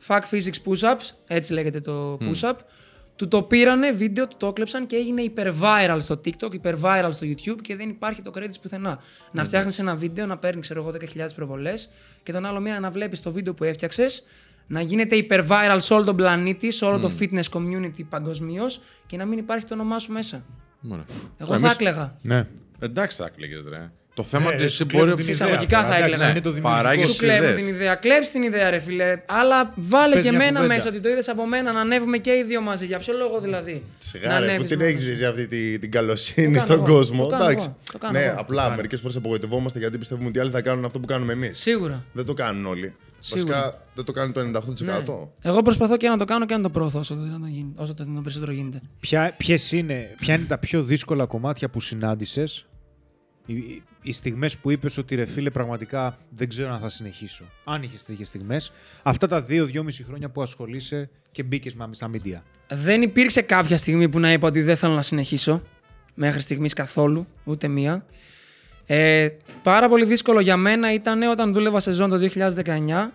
Fuck Physics Push-Ups, έτσι λέγεται το push-up. Του το πήρανε βίντεο, του το έκλεψαν και έγινε υπερ-viral στο TikTok, υπερ-viral στο YouTube και δεν υπάρχει το credits πουθενά. Να φτιάχνεις ένα βίντεο, να παίρνεις, ξέρω εγώ, 10.000 προβολές και τον άλλο μήνα να βλέπεις το βίντεο που έφτιαξες να γίνεται υπερ-viral σε όλο τον πλανήτη, σε όλο το fitness community παγκοσμίως και να μην υπάρχει το όνομά σου μέσα. Μωρέ. Εγώ Εμείς- θα έκλεγα. Ναι. Εντάξει, θα έκλαιγες, ρε. Το θέμα Ναι, τη σου κλέβουν μπορεί. την Εισαγωγικά ιδέα θα τώρα, έκλαιγα. εντάξει, Είναι το δημιουργικό Παράγεις Σου σου. ιδέες. κλέβουν την ιδέα. Κλέψει την ιδέα, ρε φιλέ. Αλλά βάλε Πες και μια εμένα κουβέντα. μέσα ότι το είδες από μένα να ανέβουμε και οι δύο μαζί. Για ποιο λόγο δηλαδή. Σιγά, να ρε, που ανέβεις την μόνος έχεις σου. ζήσει αυτή την, την καλοσύνη Το κάνω στον εγώ. κόσμο. Το κάνω Εντάξει. εγώ. Το κάνω ναι, εγώ. απλά μερικές φορές απογοητευόμαστε γιατί πιστεύουμε ότι οι άλλοι θα κάνουν αυτό που κάνουμε εμείς. Σίγουρα. Δεν το κάνουν όλοι. Σίγουρα. Βασικά δεν το κάνει το 98%. Εγώ προσπαθώ και να το κάνω και να το προωθώ όσο το, δυνατόν γίνει- όσο το δυνατόν περισσότερο γίνεται. Ποια, ποιες είναι, ποια είναι τα πιο δύσκολα κομμάτια που συνάντησες, οι, οι- οι στιγμές που είπες ότι ρε φίλε πραγματικά δεν ξέρω αν θα συνεχίσω. Αν είχες τέτοιες στιγμές, αυτά τα δύο-δυόμιση χρόνια που ασχολείσαι και μπήκες στα media. Δεν υπήρξε κάποια στιγμή που να είπα ότι δεν θέλω να συνεχίσω. Μέχρι στιγμής καθόλου, ούτε μία. Ε, πάρα πολύ δύσκολο για μένα ήταν όταν δούλευα σεζόν το 2019,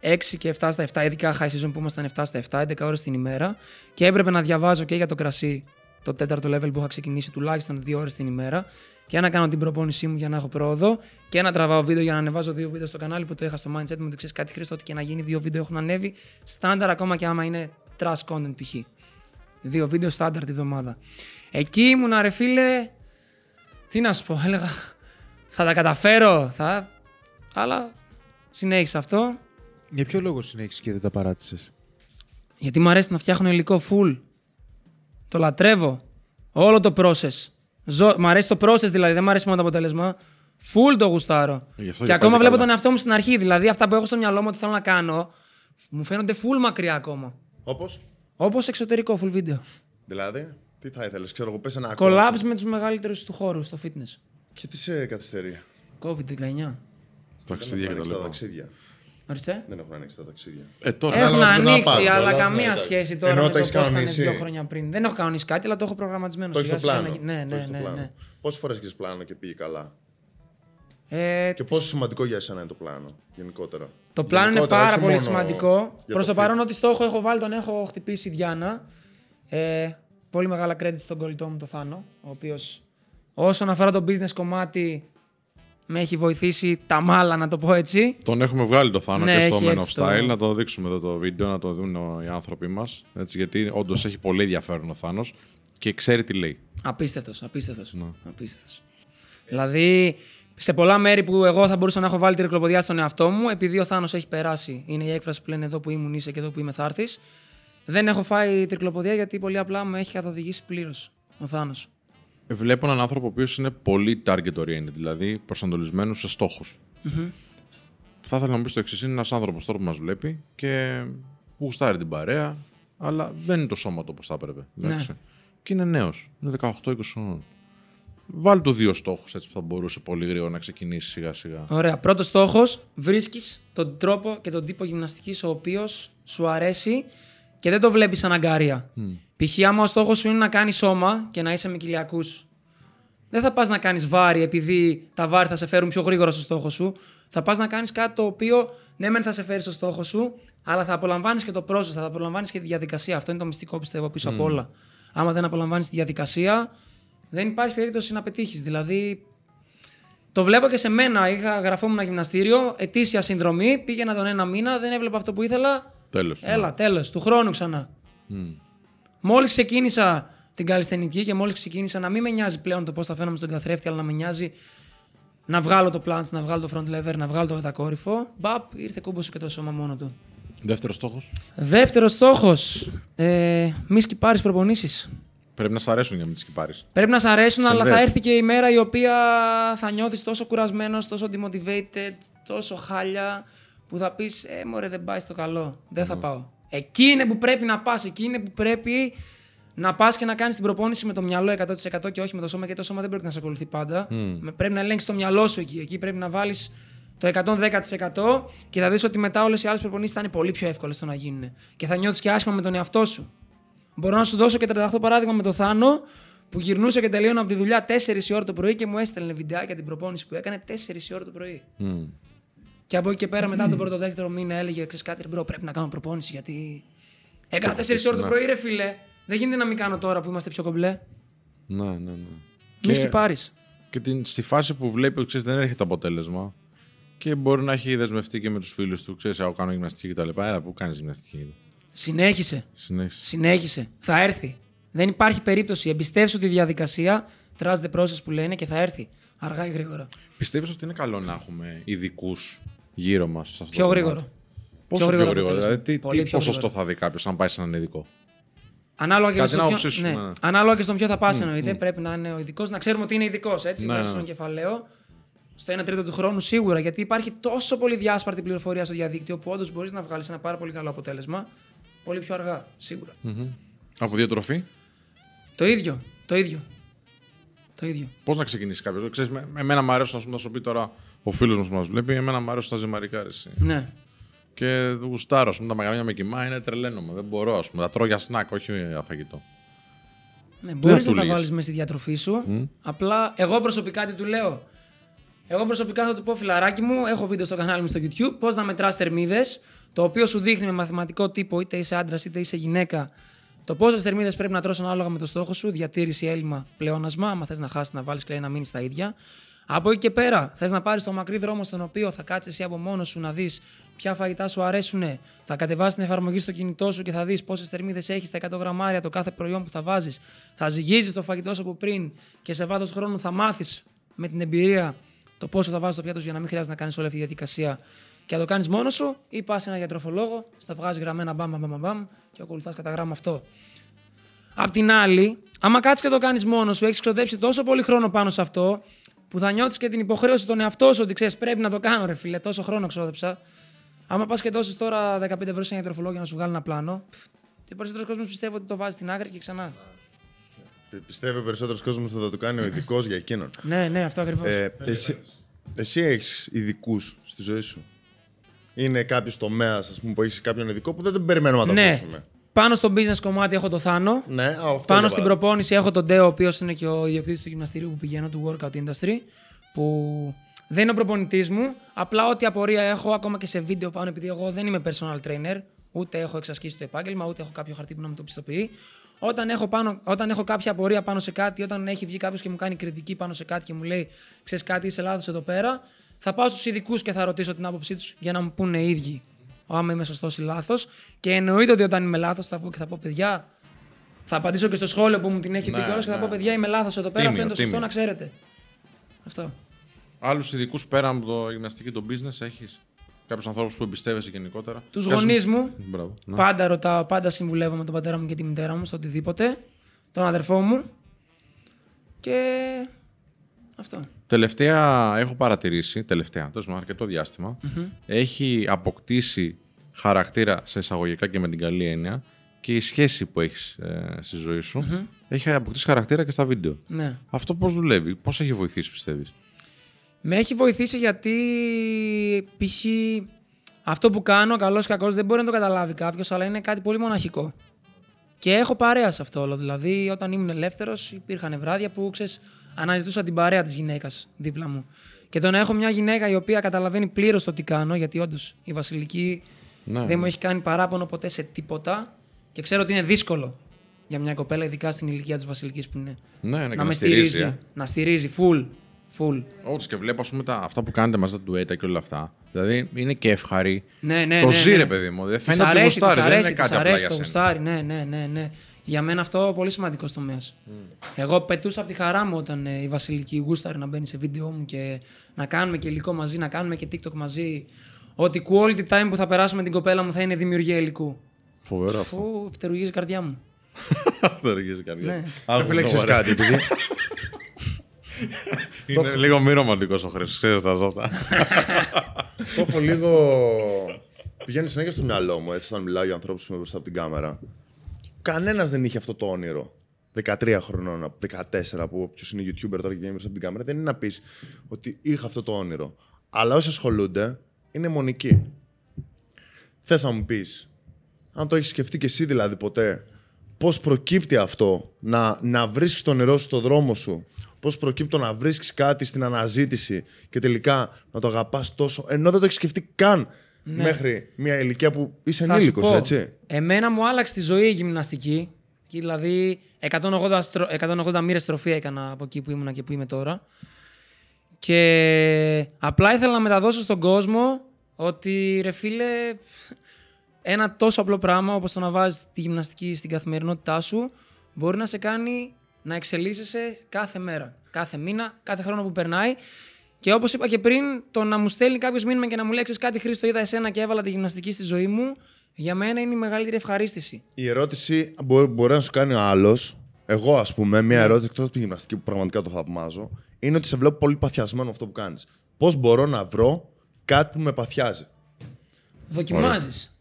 6 και 7 στα 7, ειδικά high season που ήμασταν 7 στα 7, 11 ώρες την ημέρα και έπρεπε να διαβάζω και για το κρασί το τέταρτο level που είχα ξεκινήσει τουλάχιστον 2 ώρες την ημέρα και να κάνω την προπόνησή μου για να έχω πρόοδο και να τραβάω βίντεο για να ανεβάζω δύο βίντεο στο κανάλι που το είχα στο mindset μου ότι ξέρεις κάτι Χρήστο, ότι και να γίνει δύο βίντεο έχουν ανέβει στάνταρ ακόμα και άμα είναι trash content π.χ. Δύο βίντεο στάνταρ τη βδομάδα. Εκεί ήμουνα ρε φίλε. Τι να σου πω, έλεγα. Θα τα καταφέρω. Θα... Αλλά συνέχισα αυτό. Για ποιο λόγο συνέχισες και δεν τα παράτησες; Γιατί μου αρέσει να φτιάχνω υλικό full. Το λατρεύω. Όλο το process. Ζω... Μ' αρέσει το process δηλαδή, δεν μ' αρέσει μόνο το αποτέλεσμα. Full το γουστάρω. Γι' αυτό Και και ακόμα πάει βλέπω καλά. τον εαυτό μου στην αρχή. Δηλαδή αυτά που έχω στο μυαλό μου ότι θέλω να κάνω, μου φαίνονται full μακριά ακόμα. Όπως; Όπως εξωτερικό full βίντεο. Δηλαδή, τι θα ήθελες, ξέρω εγώ, πες ένα Collabs με τους μεγαλύτερους του χώρους στο fitness. Και τι σε καθυστερεί; COVID-19. Ταξίδια και Δεν τα έχουν ανοίξει τα λοιπά. ταξίδια. Ορίστε. Δεν έχουν ανοίξει τα ταξίδια. Ε, τώρα. Έχουν Ανάλογα που θες να ανοίξει, πας, αλλά κιόλας, ναι, καμία εντάξει. σχέση τώρα Ενώ με το το έχεις πώς ήταν κανονίσει. δύο χρόνια πριν. Δεν έχω κανονίσει κάτι, αλλά το έχω προγραμματισμένο. Το έχεις σιγά στο σιγά πλάνο. να γι- Ναι, Το ναι, έχεις στο ναι. πλάνο. ναι. Πόσες φορές έχεις πλάνο και πήγε καλά; Ε, Και πόσο σημαντικό για εσένα είναι το πλάνο, γενικότερα; Το πλάνο είναι Γενικότερα, πάρα όχι πολύ μόνο σημαντικό. για Προς το fit. παρόν, ό,τι στόχο έχω βάλει, τον έχω χτυπήσει Διάνα. Ε, πολύ μεγάλα credit στον κολλητό μου, το Θάνο, ο οποίος όσον αφορά το business κομμάτι με έχει βοηθήσει τα μάλα, να το πω έτσι. Τον έχουμε βγάλει το Θάνο Ναι, και στο έχει Men of έτσι το- Style. Να το δείξουμε εδώ το βίντεο, να το δουν οι άνθρωποι μας. Γιατί όντως έχει πολύ ενδιαφέρον ο Θάνος και ξέρει τι λέει. Απίστευτος, απίστευτος. Ναι. απίστευτος. Δηλαδή, σε πολλά μέρη που εγώ θα μπορούσα να έχω βάλει τη ρεκλοποδιά στον εαυτό μου, επειδή ο Θάνος έχει περάσει, είναι η έκφραση που λένε εδώ που ήμουν είσαι και εδώ που είμαι θα έρθεις, δεν έχω φάει τρικλοποδιά γιατί πολύ απλά με έχει καθοδηγήσει πλήρως ο Θάνος. Ε, Βλέπω έναν άνθρωπο ο οποίος είναι πολύ target oriented, δηλαδή προσανατολισμένος σε στοχου Θα ήθελα να μου πεις το εξής: Είναι ένας άνθρωπος τώρα που μας βλέπει και γουστάρει την παρέα, αλλά δεν είναι το σώμα του όπως θα έπρεπε. εντάξει. Και είναι νέος, είναι 18-20 χρονών. Βάλει του δύο στόχους έτσι που θα μπορούσε πολύ γρήγορα να ξεκινήσει σιγά σιγά. Ωραία. Πρώτος στόχος, βρίσκεις τον τρόπο και τον τύπο γυμναστικής ο οποίος σου αρέσει και δεν το βλέπεις σαν αγκαρία. Π.χ. άμα ο στόχος σου είναι να κάνεις σώμα και να είσαι με κοιλιακούς, δεν θα πας να κάνεις βάρη επειδή τα βάρη θα σε φέρουν πιο γρήγορα στο στόχο σου. Θα πας να κάνεις κάτι το οποίο ναι, μεν θα σε φέρει στο στόχο σου, αλλά θα απολαμβάνεις και το process, θα απολαμβάνεις και τη διαδικασία. Αυτό είναι το μυστικό πιστεύω πίσω από όλα. Άμα δεν απολαμβάνεις τη διαδικασία, δεν υπάρχει περίπτωση να πετύχεις. Δηλαδή, το βλέπω και σε μένα. Είχα γραφόμουν ένα γυμναστήριο, ετήσια συνδρομή, πήγαινα τον ένα μήνα, δεν έβλεπα αυτό που ήθελα. Τέλος. Έλα, τέλος, του χρόνου ξανά. Μόλις ξεκίνησα την καλλιστενική και μόλις ξεκίνησα να μην με νοιάζει πλέον το πώς θα φαίνομαι στον καθρέφτη, αλλά να με νοιάζει να βγάλω το planch, να βγάλω το front lever, να βγάλω το μετακόρυφο. Μπαπ, ήρθε κούμπος και το σώμα μόνο του. Δεύτερος στόχος. Δεύτερος στόχος. Ε, μη σκυπάρεις προπονήσεις. Πρέπει να σ' αρέσουν για να μην τις πάρει. Πρέπει να σ' αρέσουν, αλλά θα Συνδέεται. έρθει και η μέρα η οποία θα νιώθεις τόσο κουρασμένος, τόσο demotivated, τόσο χάλια, που θα πεις: Ε, μωρέ, δεν πάει στο καλό. Δεν θα πάω. Εκεί είναι που πρέπει να πας. Εκεί είναι που πρέπει να πας και να κάνεις την προπόνηση με το μυαλό 100% και όχι με το σώμα, γιατί το σώμα δεν πρέπει να σε ακολουθεί πάντα. Με- Πρέπει να ελέγξεις το μυαλό σου εκεί. Εκεί πρέπει να βάλεις το 110% και θα δεις ότι μετά όλες οι άλλες προπονήσεις θα είναι πολύ πιο εύκολες στο να γίνουν. Και θα νιώθεις και άσχημα με τον εαυτό σου. Μπορώ να σου δώσω και 38 παράδειγμα με το Θάνο που γυρνούσε και τελείωνε από τη δουλειά 4 η ώρα το πρωί και μου έστελνε βιντεάκια την προπόνηση που έκανε 4 η ώρα το πρωί. Και από εκεί και πέρα, μετά τον πρώτο δεύτερο μήνα, έλεγε: Ξέρεις κάτι, bro, πρέπει να κάνω προπόνηση γιατί. Έκανα 4 η ώρα το ναι. πρωί, ρε φίλε. Δεν γίνεται να μην κάνω τώρα που είμαστε πιο κομπλέ. Ναι, ναι, ναι. Μη σκυπάρεις. και την, στη φάση που βλέπει ότι ξέρεις, δεν έρχεται αποτέλεσμα και μπορεί να έχει δεσμευτεί και με τους φίλους του. Ξέρεις, εγώ κάνω γυμναστική κτλ. Έλα, πού κάνεις γυμναστική; Συνέχισε. Συνέχισε. Συνέχισε. Θα έρθει. Δεν υπάρχει περίπτωση. Εμπιστεύσου τη διαδικασία. Trust the process που λένε και θα έρθει. Αργά ή γρήγορα. Πιστεύεις ότι είναι καλό να έχουμε ειδικούς γύρω μας. Πιο γρήγορο. Πόσο πιο γρήγορο γρήγορα. αποτέλεσμα. Δηλαδή, τι, Πολύ τι πιο ποσοστό γρήγορα. θα δει κάποιος αν πάει σε έναν ειδικό; Ανάλογα και, Κάτι στο να ποιο, όψεις, ναι. ναι. Ανάλογα και στον ποιο θα πας εννοείται. Πρέπει να είναι ο ειδικός. Να ξέρουμε ότι είναι ειδικός. Έτσι, Ναι, ναι, ναι. στον κεφαλαίο. Στο 1 τρίτο του χρόνου σίγουρα. Γιατί υπάρχει τόσο πολύ διάσπαρτη πληροφορία στο διαδίκτυο που όντως μπορείς να βγάλεις ένα πάρα πολύ καλό αποτέλεσμα. Πολύ πιο αργά, σίγουρα. Από διατροφή, Το ίδιο. Το ίδιο. Το ίδιο. πώς να ξεκινήσει κάποιος; Ξέρεις, με, με εμένα μου αρέσει να σου, να σου πει τώρα ο φίλος μας που μας βλέπει, εμένα μου αρέσει τα ζυμαρικά. ρε, εσύ. Ναι. Και γουστάρω, ας πούμε, τα μεγαλύτερα με κοιμά είναι τρελαίνομαι. Δεν μπορώ, ας πούμε. Τα τρώω για σνακ, όχι για φαγητό. Ναι, μπορείς του να τα λύγεις. βάλεις μέσα στη διατροφή σου. Απλά εγώ προσωπικά τι του λέω. Εγώ προσωπικά θα του πω φιλαράκι μου, έχω βίντεο στο κανάλι μου στο YouTube, πώς να μετράς θερμίδες, το οποίο σου δείχνει με μαθηματικό τύπο, είτε είσαι άντρας είτε είσαι γυναίκα, το πόσες θερμίδες πρέπει να τρως ανάλογα με το στόχο σου, διατήρηση, έλλειμμα, πλεόνασμα. Άμα θες να χάσεις, να βάλεις κλαίει να μείνεις στα ίδια. Από εκεί και πέρα, θες να πάρεις το μακρύ δρόμο στον οποίο θα κάτσεις εσύ από μόνος σου να δεις ποια φαγητά σου αρέσουν, θα κατεβάσεις την εφαρμογή στο κινητό σου και θα δεις πόσες θερμίδες έχεις στα 100 γραμμάρια το κάθε προϊόν που θα βάζεις. Θα ζυγίζεις το φαγητό σου από πριν και σε βάθος χρόνου θα μάθεις με την εμπειρία το πόσο θα βάζεις στο πιάτο σου για να μην χρειάζεται να κάνεις όλη αυτή τη διαδικασία και να το κάνεις μόνος σου ή πας σε ένα γιατροφολόγο, στα βγάζεις γραμμένα μπαμ, μπαμ, μπαμ, μπαμ και ακολουθάς κατά γράμμα αυτό. Απ' την άλλη, άμα κάτσεις και το κάνεις μόνος σου, έχεις ξοδέψει τόσο πολύ χρόνο πάνω σε αυτό, που θα νιώθεις και την υποχρέωση στον εαυτό σου ότι ξέρεις πρέπει να το κάνω, ρε φίλε, τόσο χρόνο ξόδεψα. Άμα πας και δώσεις τώρα 15 ευρώ σε ένα γιατροφολόγο για να σου βγάλει ένα πλάνο, τι περισσότερος κόσμος πιστεύω ότι το βάζεις στην άκρη και ξανά. Πι- Πιστεύει ο περισσότερος κόσμος ότι θα το κάνει ο ειδικός για εκείνον. Ναι, ναι, αυτό ακριβώς. Ε, εσύ εσύ έχεις ειδικούς στη ζωή σου; Είναι κάποιος τομέας που έχεις κάποιον ειδικό που δεν τον περιμένουμε να το ναι. ακούσουμε; Πάνω στο business κομμάτι έχω το Θάνο. Ναι, α, αυτό Πάνω για στην παράδειγμα. προπόνηση έχω τον Ντέο, ο οποίος είναι και ο ιδιοκτήτης του γυμναστηρίου που πηγαίνω, του workout industry. Που δεν είναι ο προπονητής μου. Απλά ό,τι απορία έχω, ακόμα και σε βίντεο πάνω, επειδή εγώ δεν είμαι personal trainer, ούτε έχω εξασκήσει το επάγγελμα, ούτε έχω κάποιο χαρτί που να μου το πιστοποιεί. Όταν έχω, πάνω, όταν έχω κάποια απορία πάνω σε κάτι, όταν έχει βγει κάποιος και μου κάνει κριτική πάνω σε κάτι και μου λέει: Ξέρεις κάτι, είσαι λάθος εδώ πέρα, θα πάω στους ειδικούς και θα ρωτήσω την άποψή τους για να μου πούνε οι ίδιοι άμα είμαι σωστός ή λάθος. Και εννοείται ότι όταν είμαι λάθος θα βγω και θα πω: Παιδιά, θα απαντήσω και στο σχόλιο που μου την έχει πει Ναι, κιόλας και θα ναι. πω: Παιδιά, είμαι λάθος εδώ πέρα. Τίμιο, αυτό είναι το σωστό τίμιο. να ξέρετε. Αυτό. Άλλους ειδικούς πέρα από το γυμναστική, το business, έχεις κάποιους ανθρώπους που εμπιστεύεσαι γενικότερα; Τους Ποιες- γονείς μου, Μπράβο. ναι. πάντα ρωτάω, πάντα συμβουλεύομαι τον πατέρα μου και τη μητέρα μου στο οτιδήποτε. Τον αδερφό μου. Και. Αυτό. Τελευταία έχω παρατηρήσει, τελευταία, τέλος πάντων αρκετό διάστημα, έχει αποκτήσει χαρακτήρα σε εισαγωγικά και με την καλή έννοια και η σχέση που έχεις στη ζωή σου έχει αποκτήσει χαρακτήρα και στα βίντεο. Ναι. Αυτό πώς δουλεύει, πώς έχει βοηθήσει, πιστεύεις; Με έχει βοηθήσει γιατί π.χ. αυτό που κάνω, καλός ή κακός, δεν μπορεί να το καταλάβει κάποιος, αλλά είναι κάτι πολύ μοναχικό. Και έχω παρέα σε αυτό όλο. Δηλαδή, όταν ήμουν ελεύθερος, υπήρχαν βράδια που ξέρεις, αναζητούσα την παρέα της γυναίκας δίπλα μου. Και το να έχω μια γυναίκα η οποία καταλαβαίνει πλήρως το τι κάνω, γιατί όντως η Βασιλική Ναι, δεν ναι. μου έχει κάνει παράπονο ποτέ σε τίποτα. Και ξέρω ότι είναι δύσκολο για μια κοπέλα, ειδικά στην ηλικία της Βασιλικής που είναι. Ναι, ναι, και να να με στηρίζει, στηρίζει. ε. Να στηρίζει, full. full. Όντως και βλέπω ας πούμε, τα, αυτά που κάνετε μαζί τα ντουέτα και όλα αυτά. Δηλαδή είναι και ευχαρή. Ναι, ναι, το ναι, ζει, ναι. ρε παιδί μου. Δεν Της φαίνεται ότι αρέσει, γουστάρει. της Δεν αρέσει, είναι κάτι της απλά αρέσει για το σένα. γουστάρι, ναι, ναι, ναι, ναι. Για μένα αυτό πολύ σημαντικός τομέας. Εγώ πετούσα από τη χαρά μου όταν ε, η Βασιλική γούσταρε να μπαίνει σε βίντεο μου και να κάνουμε και υλικό μαζί, να κάνουμε και TikTok μαζί. Ότι quality time που θα περάσουμε την κοπέλα μου θα είναι δημιουργία υλικού. Φοβερό αυτό. Αφού φτερουγίζει η καρδιά μου. Αυτό αργίζει καρδιά. Ναι. Άκου, Φίλε, ξέρεις ωραία. κάτι, επειδή Είναι λίγο μη ρομαντικός ο Χρήστο. Ξέρεις τα ζώτα. το έχω λίγο... Πηγαίνει συνέχεια στο μυαλό μου, έτσι, όταν μιλάω για ανθρώπους που είμαι μπροστά από την κάμερα. Κανένας δεν είχε αυτό το όνειρο. 13 χρονών, 14 που ποιο είναι YouTuber τώρα και βγαίνει μπροστά από την κάμερα, δεν είναι να πεις ότι είχα αυτό το όνειρο. Αλλά όσοι ασχολούνται είναι μονικοί. Θες να μου πεις, αν το έχεις σκεφτεί και εσύ δηλαδή ποτέ, πώς προκύπτει αυτό να, να βρίσκεις το νερό σου στο δρόμο σου, πώς προκύπτει το να βρίσκεις κάτι στην αναζήτηση και τελικά να το αγαπάς τόσο, ενώ δεν το έχεις σκεφτεί καν μέχρι μια ηλικία που είσαι Ναι. Θα σου ενήλικος, πω, έτσι. Εμένα μου άλλαξε τη ζωή η γυμναστική. Και Δηλαδή 180, στρο... 180 μοίρες στροφή έκανα από εκεί που ήμουνα και που είμαι τώρα. Και απλά ήθελα να μεταδώσω στον κόσμο ότι ρε φίλε, ένα τόσο απλό πράγμα όπως το να βάζεις τη γυμναστική στην καθημερινότητά σου μπορεί να σε κάνει να εξελίσσεσαι κάθε μέρα, κάθε μήνα, κάθε χρόνο που περνάει. Και όπως είπα και πριν, το να μου στέλνει κάποιος μήνυμα και να μου λέξει κάτι Χρήστο, είδα εσένα και έβαλα τη γυμναστική στη ζωή μου, για μένα είναι η μεγαλύτερη ευχαρίστηση. Η ερώτηση μπορεί, μπορεί να σου κάνει ο άλλος. Εγώ, ας πούμε, μια ερώτηση εκτός από τη γυμναστική που πραγματικά το θαυμάζω, είναι ότι σε βλέπω πολύ παθιασμένο αυτό που κάνεις. Πώς μπορώ να βρω κάτι που με παθιάζει; Δοκιμάζεις.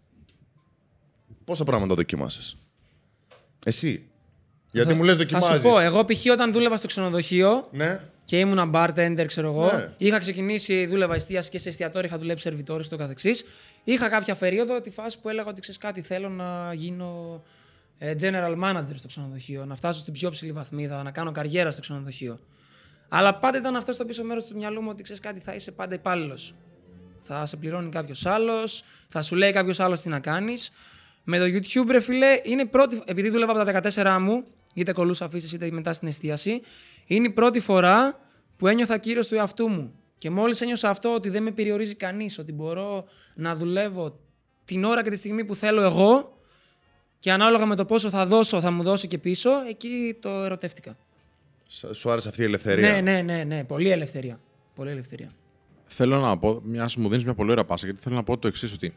Πόσα πράγματα δοκίμασε. Εσύ. Γιατί μου λες Θα δοκιμάζει. σου πω, εγώ π.χ. όταν δούλευα στο ξενοδοχείο Ναι. Και ήμουνα bartender, ξέρω εγώ, Ναι. είχα ξεκινήσει, δούλευα εστίαση και σε εστιατόρια, είχα δουλέψει σερβιτόρι στο καθεξής. Είχα κάποια περίοδο τη φάση που έλεγα ότι ξέρεις κάτι, θέλω να γίνω ε, general manager στο ξενοδοχείο, να φτάσω στην πιο ψηλή βαθμίδα, να κάνω καριέρα στο ξενοδοχείο. Αλλά πάντα ήταν αυτό στο πίσω μέρος του μυαλού μου ότι ξέρεις κάτι, θα είσαι πάντα υπάλληλος. Θα σε πληρώνει κάποιος άλλος, θα σου λέει κάποιος άλλος τι να κάνεις. Με το YouTube, ρε φίλε, είναι η πρώτη. Επειδή δούλευα από τα 14 μου, είτε κολούσα αφήσεις είτε μετά στην εστίαση, είναι η πρώτη φορά που ένιωθα κύριο του εαυτού μου. Και μόλις ένιωσα αυτό ότι δεν με περιορίζει κανείς, ότι μπορώ να δουλεύω την ώρα και τη στιγμή που θέλω εγώ και ανάλογα με το πόσο θα δώσω, θα μου δώσει και πίσω, εκεί το ερωτεύτηκα. Σ- Σου άρεσε αυτή η ελευθερία; Ναι, ναι, ναι, ναι. Πολύ ελευθερία. Πολύ ελευθερία. Θέλω να πω, μια μου δίνεις μια πολύ ωραία πάσα, γιατί θέλω να πω το εξής: Ότι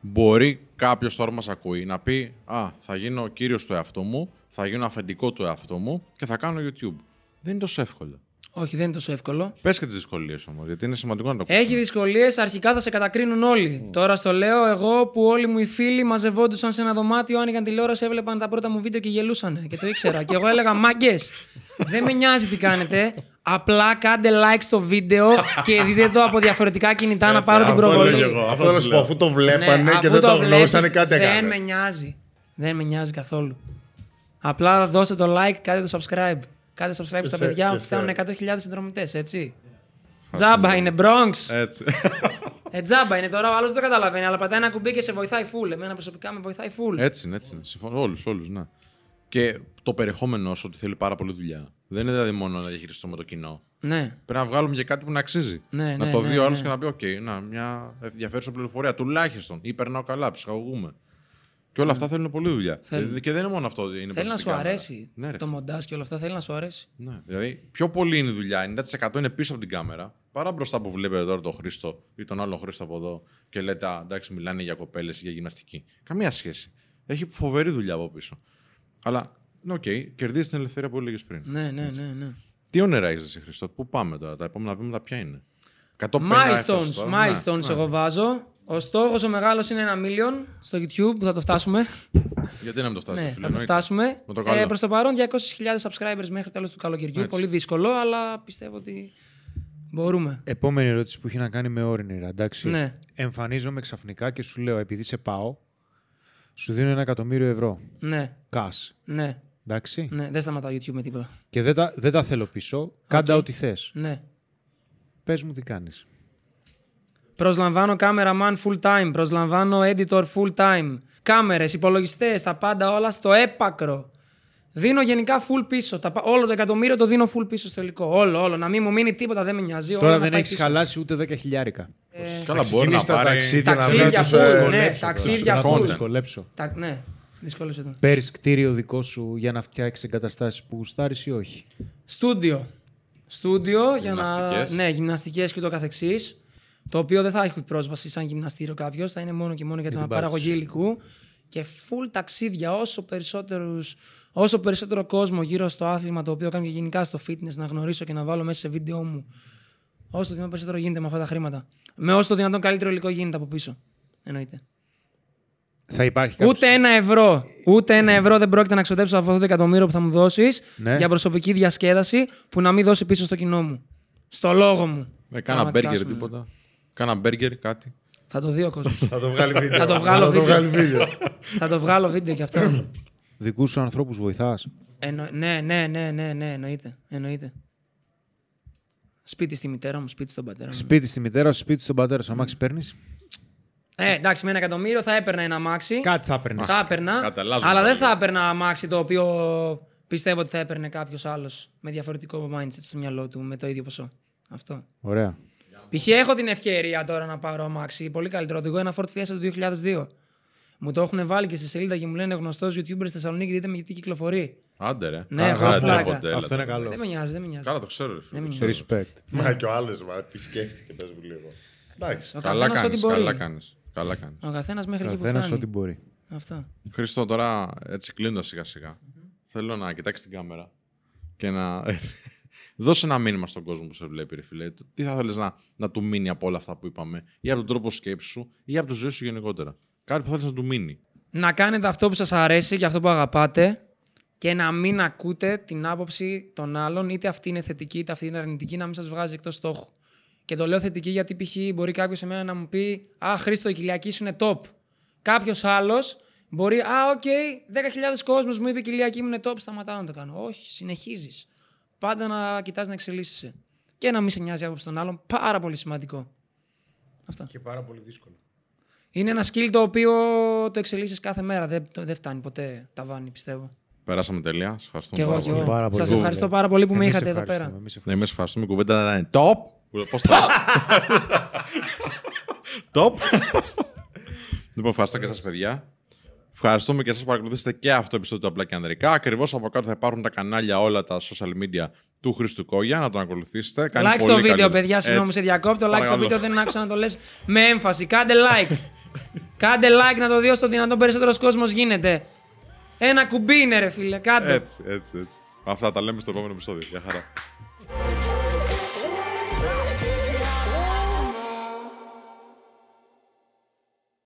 μπορεί κάποιος τώρα μας ακούει να πει Α, θα γίνω κύριος του εαυτού μου, θα γίνω αφεντικό του εαυτού μου και θα κάνω YouTube. Δεν είναι τόσο εύκολο. Όχι, δεν είναι τόσο εύκολο. Πες και τις δυσκολίες όμως, γιατί είναι σημαντικό να το ακούσει. Έχει δυσκολίες, αρχικά θα σε κατακρίνουν όλοι. Τώρα στο λέω εγώ που όλοι μου οι φίλοι μαζευόντουσαν σε ένα δωμάτιο, άνοιγαν τηλεόραση, έβλεπαν τα πρώτα μου βίντεο και γελούσαν. Και το ήξερα. και εγώ έλεγα Μάγκε, δεν με νοιάζει τι κάνετε. Απλά κάντε like στο βίντεο και δείτε το από διαφορετικά κινητά να πάρω την Αυτό προβολή. λέω εγώ. Αυτό θέλω να σου πω, αφού το βλέπανε και αφού δεν το βλέπεις, γνώρισαν κάτι Δεν έκανε. με νοιάζει. Δεν με νοιάζει καθόλου. Απλά δώστε το like, κάντε το subscribe. Κάντε subscribe στα σε- παιδιά και που φτάνουν σε- 100.000 συνδρομητές, έτσι. Τζάμπα είναι bro. Έτσι. Ε, τζάμπα είναι τώρα, ο άλλος δεν το καταλαβαίνει, αλλά πατάει ένα κουμπί και σε βοηθάει full. Εμένα προσωπικά με βοηθάει full. έτσι είναι, έτσι είναι. Συμφωνώ. Όλους, όλους, ναι. Και το περιεχόμενό σου ότι θέλει πάρα πολύ δουλειά. Δεν είναι δηλαδή μόνο να διαχειριστούμε το κοινό. Ναι. Πρέπει να βγάλουμε και κάτι που να αξίζει. Ναι, να ναι, το ναι, δει ο άλλος ναι. και να πει: Οκ, να, μια ενδιαφέρουσα πληροφορία τουλάχιστον. Ή περνάω καλά, ψυχαγωγούμαι. Και όλα αυτά θέλουν πολύ δουλειά. Θέλουν. Και- Και δεν είναι μόνο αυτό. ότι Είναι Ναι. Θέλει να μπροστά σου στην κάμερα. αρέσει Ναι, ρε. το μοντάζ και όλα αυτά. Θέλει να σου αρέσει. Ναι, δηλαδή πιο πολύ είναι η δουλειά, 90% είναι πίσω από την κάμερα, παρά μπροστά που βλέπετε τώρα τον Χρήστο ή τον άλλο Χρήστο από εδώ και λέτε Α, εντάξει, μιλάνε για κοπέλες ή για γυμναστική. Καμία σχέση. Έχει φοβερή δουλειά από πίσω. Αλλά, ναι, οκ, κερδίζεις την ελευθερία που έλεγες πριν. Ναι, ναι, ναι. ναι. Τι όνειρα έχεις, εσύ, Χρήστο, πού πάμε τώρα, τα επόμενα βήματα ποια είναι; 150 Milestones, έφτασες τώρα. milestones Ναι, εγώ βάζω. Ο στόχος ο μεγάλος είναι ένα million στο YouTube που θα το φτάσουμε. ναι. Γιατί να μην το φτάσει, ναι, φίλε. θα το εννοείται. φτάσουμε. Με το καλό. Ε, Προς το παρόν 200.000 subscribers μέχρι τέλος του καλοκαιριού. Έτσι. Πολύ δύσκολο, αλλά πιστεύω ότι μπορούμε. Επόμενη ερώτηση που έχει να κάνει με όρνηρα, εντάξει. Ναι. Εμφανίζομαι ξαφνικά και σου λέω, επειδή σε πάω, σου δίνω ένα εκατομμύριο ευρώ. Ναι, Cash. ναι, Εντάξει. ναι. Δεν σταματάω YouTube με τίποτα. Και δεν τα, δεν τα θέλω πίσω. Κάντα ό,τι θες. Ναι. Πες μου τι κάνεις. Προσλαμβάνω cameraman full time. Προσλαμβάνω editor full time. Κάμερες, υπολογιστές, τα πάντα όλα στο έπακρο. Δίνω γενικά full πίσω. Τα, πα- όλο το εκατομμύριο το δίνω full πίσω στο υλικό. Όλο, όλο. Να μην μου μείνει τίποτα, δεν με νοιάζει. Τώρα όλο να δεν πάει έχεις πίσω. χαλάσει ούτε 10 χιλιάρικα. Καλά, Θα μπορεί να ξεκινήσει τα πάρει. ταξίδια να Ταξίδια βρει τους, full, ε, ναι, κολλέψω. ταξίδια Να full. το δυσκολέψω. Τα, ναι, δυσκόλεψε το. Παίρνει κτίριο δικό σου για να φτιάξεις εγκαταστάσεις που γουστάρεις ή όχι; Στούντιο. Στούντιο για να. Γυμναστικές. Ναι, γυμναστικές και το καθεξής. Το οποίο δεν θα έχει πρόσβαση σαν γυμναστήριο κάποιος, θα είναι μόνο και μόνο για την την παραγωγή πάρτι υλικού. και full ταξίδια, όσο, περισσότερους, όσο περισσότερο κόσμο γύρω στο άθλημα το οποίο κάνω και γενικά στο fitness να γνωρίσω και να βάλω μέσα σε βίντεο μου όσο το δυνατόν περισσότερο γίνεται με αυτά τα χρήματα. Με όσο το δυνατόν καλύτερο υλικό γίνεται από πίσω. Εννοείται. Θα υπάρχει κάποιος... Ούτε ένα ευρώ. Ούτε ένα ευρώ δεν πρόκειται να ξοδέψω από αυτό το εκατομμύριο που θα μου δώσεις Ναι. για προσωπική διασκέδαση που να μην δώσει πίσω στο κοινό μου. Στο λόγο μου. Ε, κάνα Πραγματικά μπέργκερ σου λέω. τίποτα. Κάνα μπέργκερ κάτι. Θα το δει ο κόσμος. Θα το βγάλει βίντεο. Θα το βγάλω Θα το βίντεο. βγάλει βίντεο. θα το βγάλω βίντεο κι αυτό. Δικούς σου ανθρώπους βοηθάς. Εννο... Ναι, ναι, ναι, ναι, ναι, εννοείται. εννοείται. Σπίτι στη μητέρα μου, σπίτι στον πατέρα μου. Σπίτι στη μητέρα σου, σπίτι στον πατέρα σου. Αμάξι παίρνεις; Ε, εντάξει, με ένα εκατομμύριο θα έπαιρνα ένα αμάξι. Κάτι θα παίρνεις. Θα έπαιρνα. Καταλάβουμε Αλλά δεν πάλι. θα έπαιρνα αμάξι το οποίο πιστεύω ότι θα έπαιρνε κάποιος άλλος με διαφορετικό mindset στο μυαλό του με το ίδιο ποσό. Αυτό. Ωραία. Π.χ. έχω την ευκαιρία τώρα να πάρω αμάξι. Πολύ καλύτερο. Οδηγώ ένα Ford Fiesta του 2002. Μου το έχουν βάλει και στη σελίδα και μου λένε γνωστός YouTuber στη Θεσσαλονίκη, δείτε με γιατί κυκλοφορεί. Άντε ρε. Ναι, Α, χωρίς άντε, πλάκα. ποτέ, έλα. Αυτό είναι καλό. Δεν με νοιάζει, δεν με νοιάζει. Καλά το ξέρω ρε φίλε. Δεν το με ξέρω. Respect. Μα και ο άλλος, μα τι σκέφτηκε, πες μου λίγο. Εντάξει. Ο Καλά καθένας ό,τι κάνεις, μπορεί. καλά κάνεις. Καλά κάνεις. Ο καθένας μέχρι εκεί που Καθένας φτάνει. ό,τι μπορεί. Αυτό. Χρήστο, τώρα έτσι κλείνοντα σιγά σιγά, θέλω να κοιτάξεις την κάμερα και να δώσει ένα μήνυμα στον κόσμο που σε βλέπει, ρε φίλε. Τι θα θέλεις να, να του μείνει από όλα αυτά που είπαμε, ή από τον τρόπο σκέψης σου, ή από τη ζωή σου γενικότερα. Κάτι που θέλεις να του μείνει. Να κάνετε αυτό που σας αρέσει και αυτό που αγαπάτε και να μην ακούτε την άποψη των άλλων, είτε αυτή είναι θετική είτε αυτή είναι αρνητική, να μην σας βγάζει εκτός στόχου. Και το λέω θετική γιατί π.χ. μπορεί κάποιος σε μένα να μου πει Α, Χρήστο, η κοιλιακή σου είναι top. Κάποιος άλλος μπορεί, Α, οκ, 10.000 κόσμος μου είπε η κοιλιακή μου είναι top, σταματάω να το κάνω. Όχι, συνεχίζεις. Πάντα να κοιτάς να εξελίσσεσαι. Και να μην σε νοιάζει η άποψη των άλλων. Πάρα πολύ σημαντικό. Αυτό. Και πάρα πολύ δύσκολο. Είναι ένα skill το οποίο το εξελίσσεις κάθε μέρα. Δεν, το- δεν φτάνει ποτέ ταβάνι, πιστεύω. Περάσαμε τέλεια. Σας ευχαριστούμε Και εγώ, πάρα και πολύ. εγώ. Πάρα πολύ. Σας ευχαριστώ πάρα πολύ που με Εμείς είχατε εδώ ευχαριστούμε, πέρα. εμείς Ναι, εμείς ευχαριστούμε. Η κουβέντα να είναι top. Πώς το. top. λοιπόν, ευχαριστώ και εσά, παιδιά. Ευχαριστούμε και εσά που παρακολουθήσατε και αυτό το επεισόδιο του Απλά και Ανδρικά. Ακριβώς από κάτω θα υπάρχουν τα κανάλια όλα τα social media του Χρήστου Κόγια. Να τον ακολουθήσετε. Κάνει Like στο πολύ βίντεο, καλή- παιδιά. Συγγνώμη, Έτσι. σε διακόπτω. Like στο Παρακαλώ. βίντεο δεν άκουσα να το λες με έμφαση. Κάντε like. Κάντε like να το δει όσο δυνατόν περισσότερος κόσμος γίνεται. Ένα κουμπί είναι, ρε φίλε. Κάντε. Έτσι, έτσι, έτσι. Αυτά τα λέμε στο επόμενο επεισόδιο. Γεια χαρά.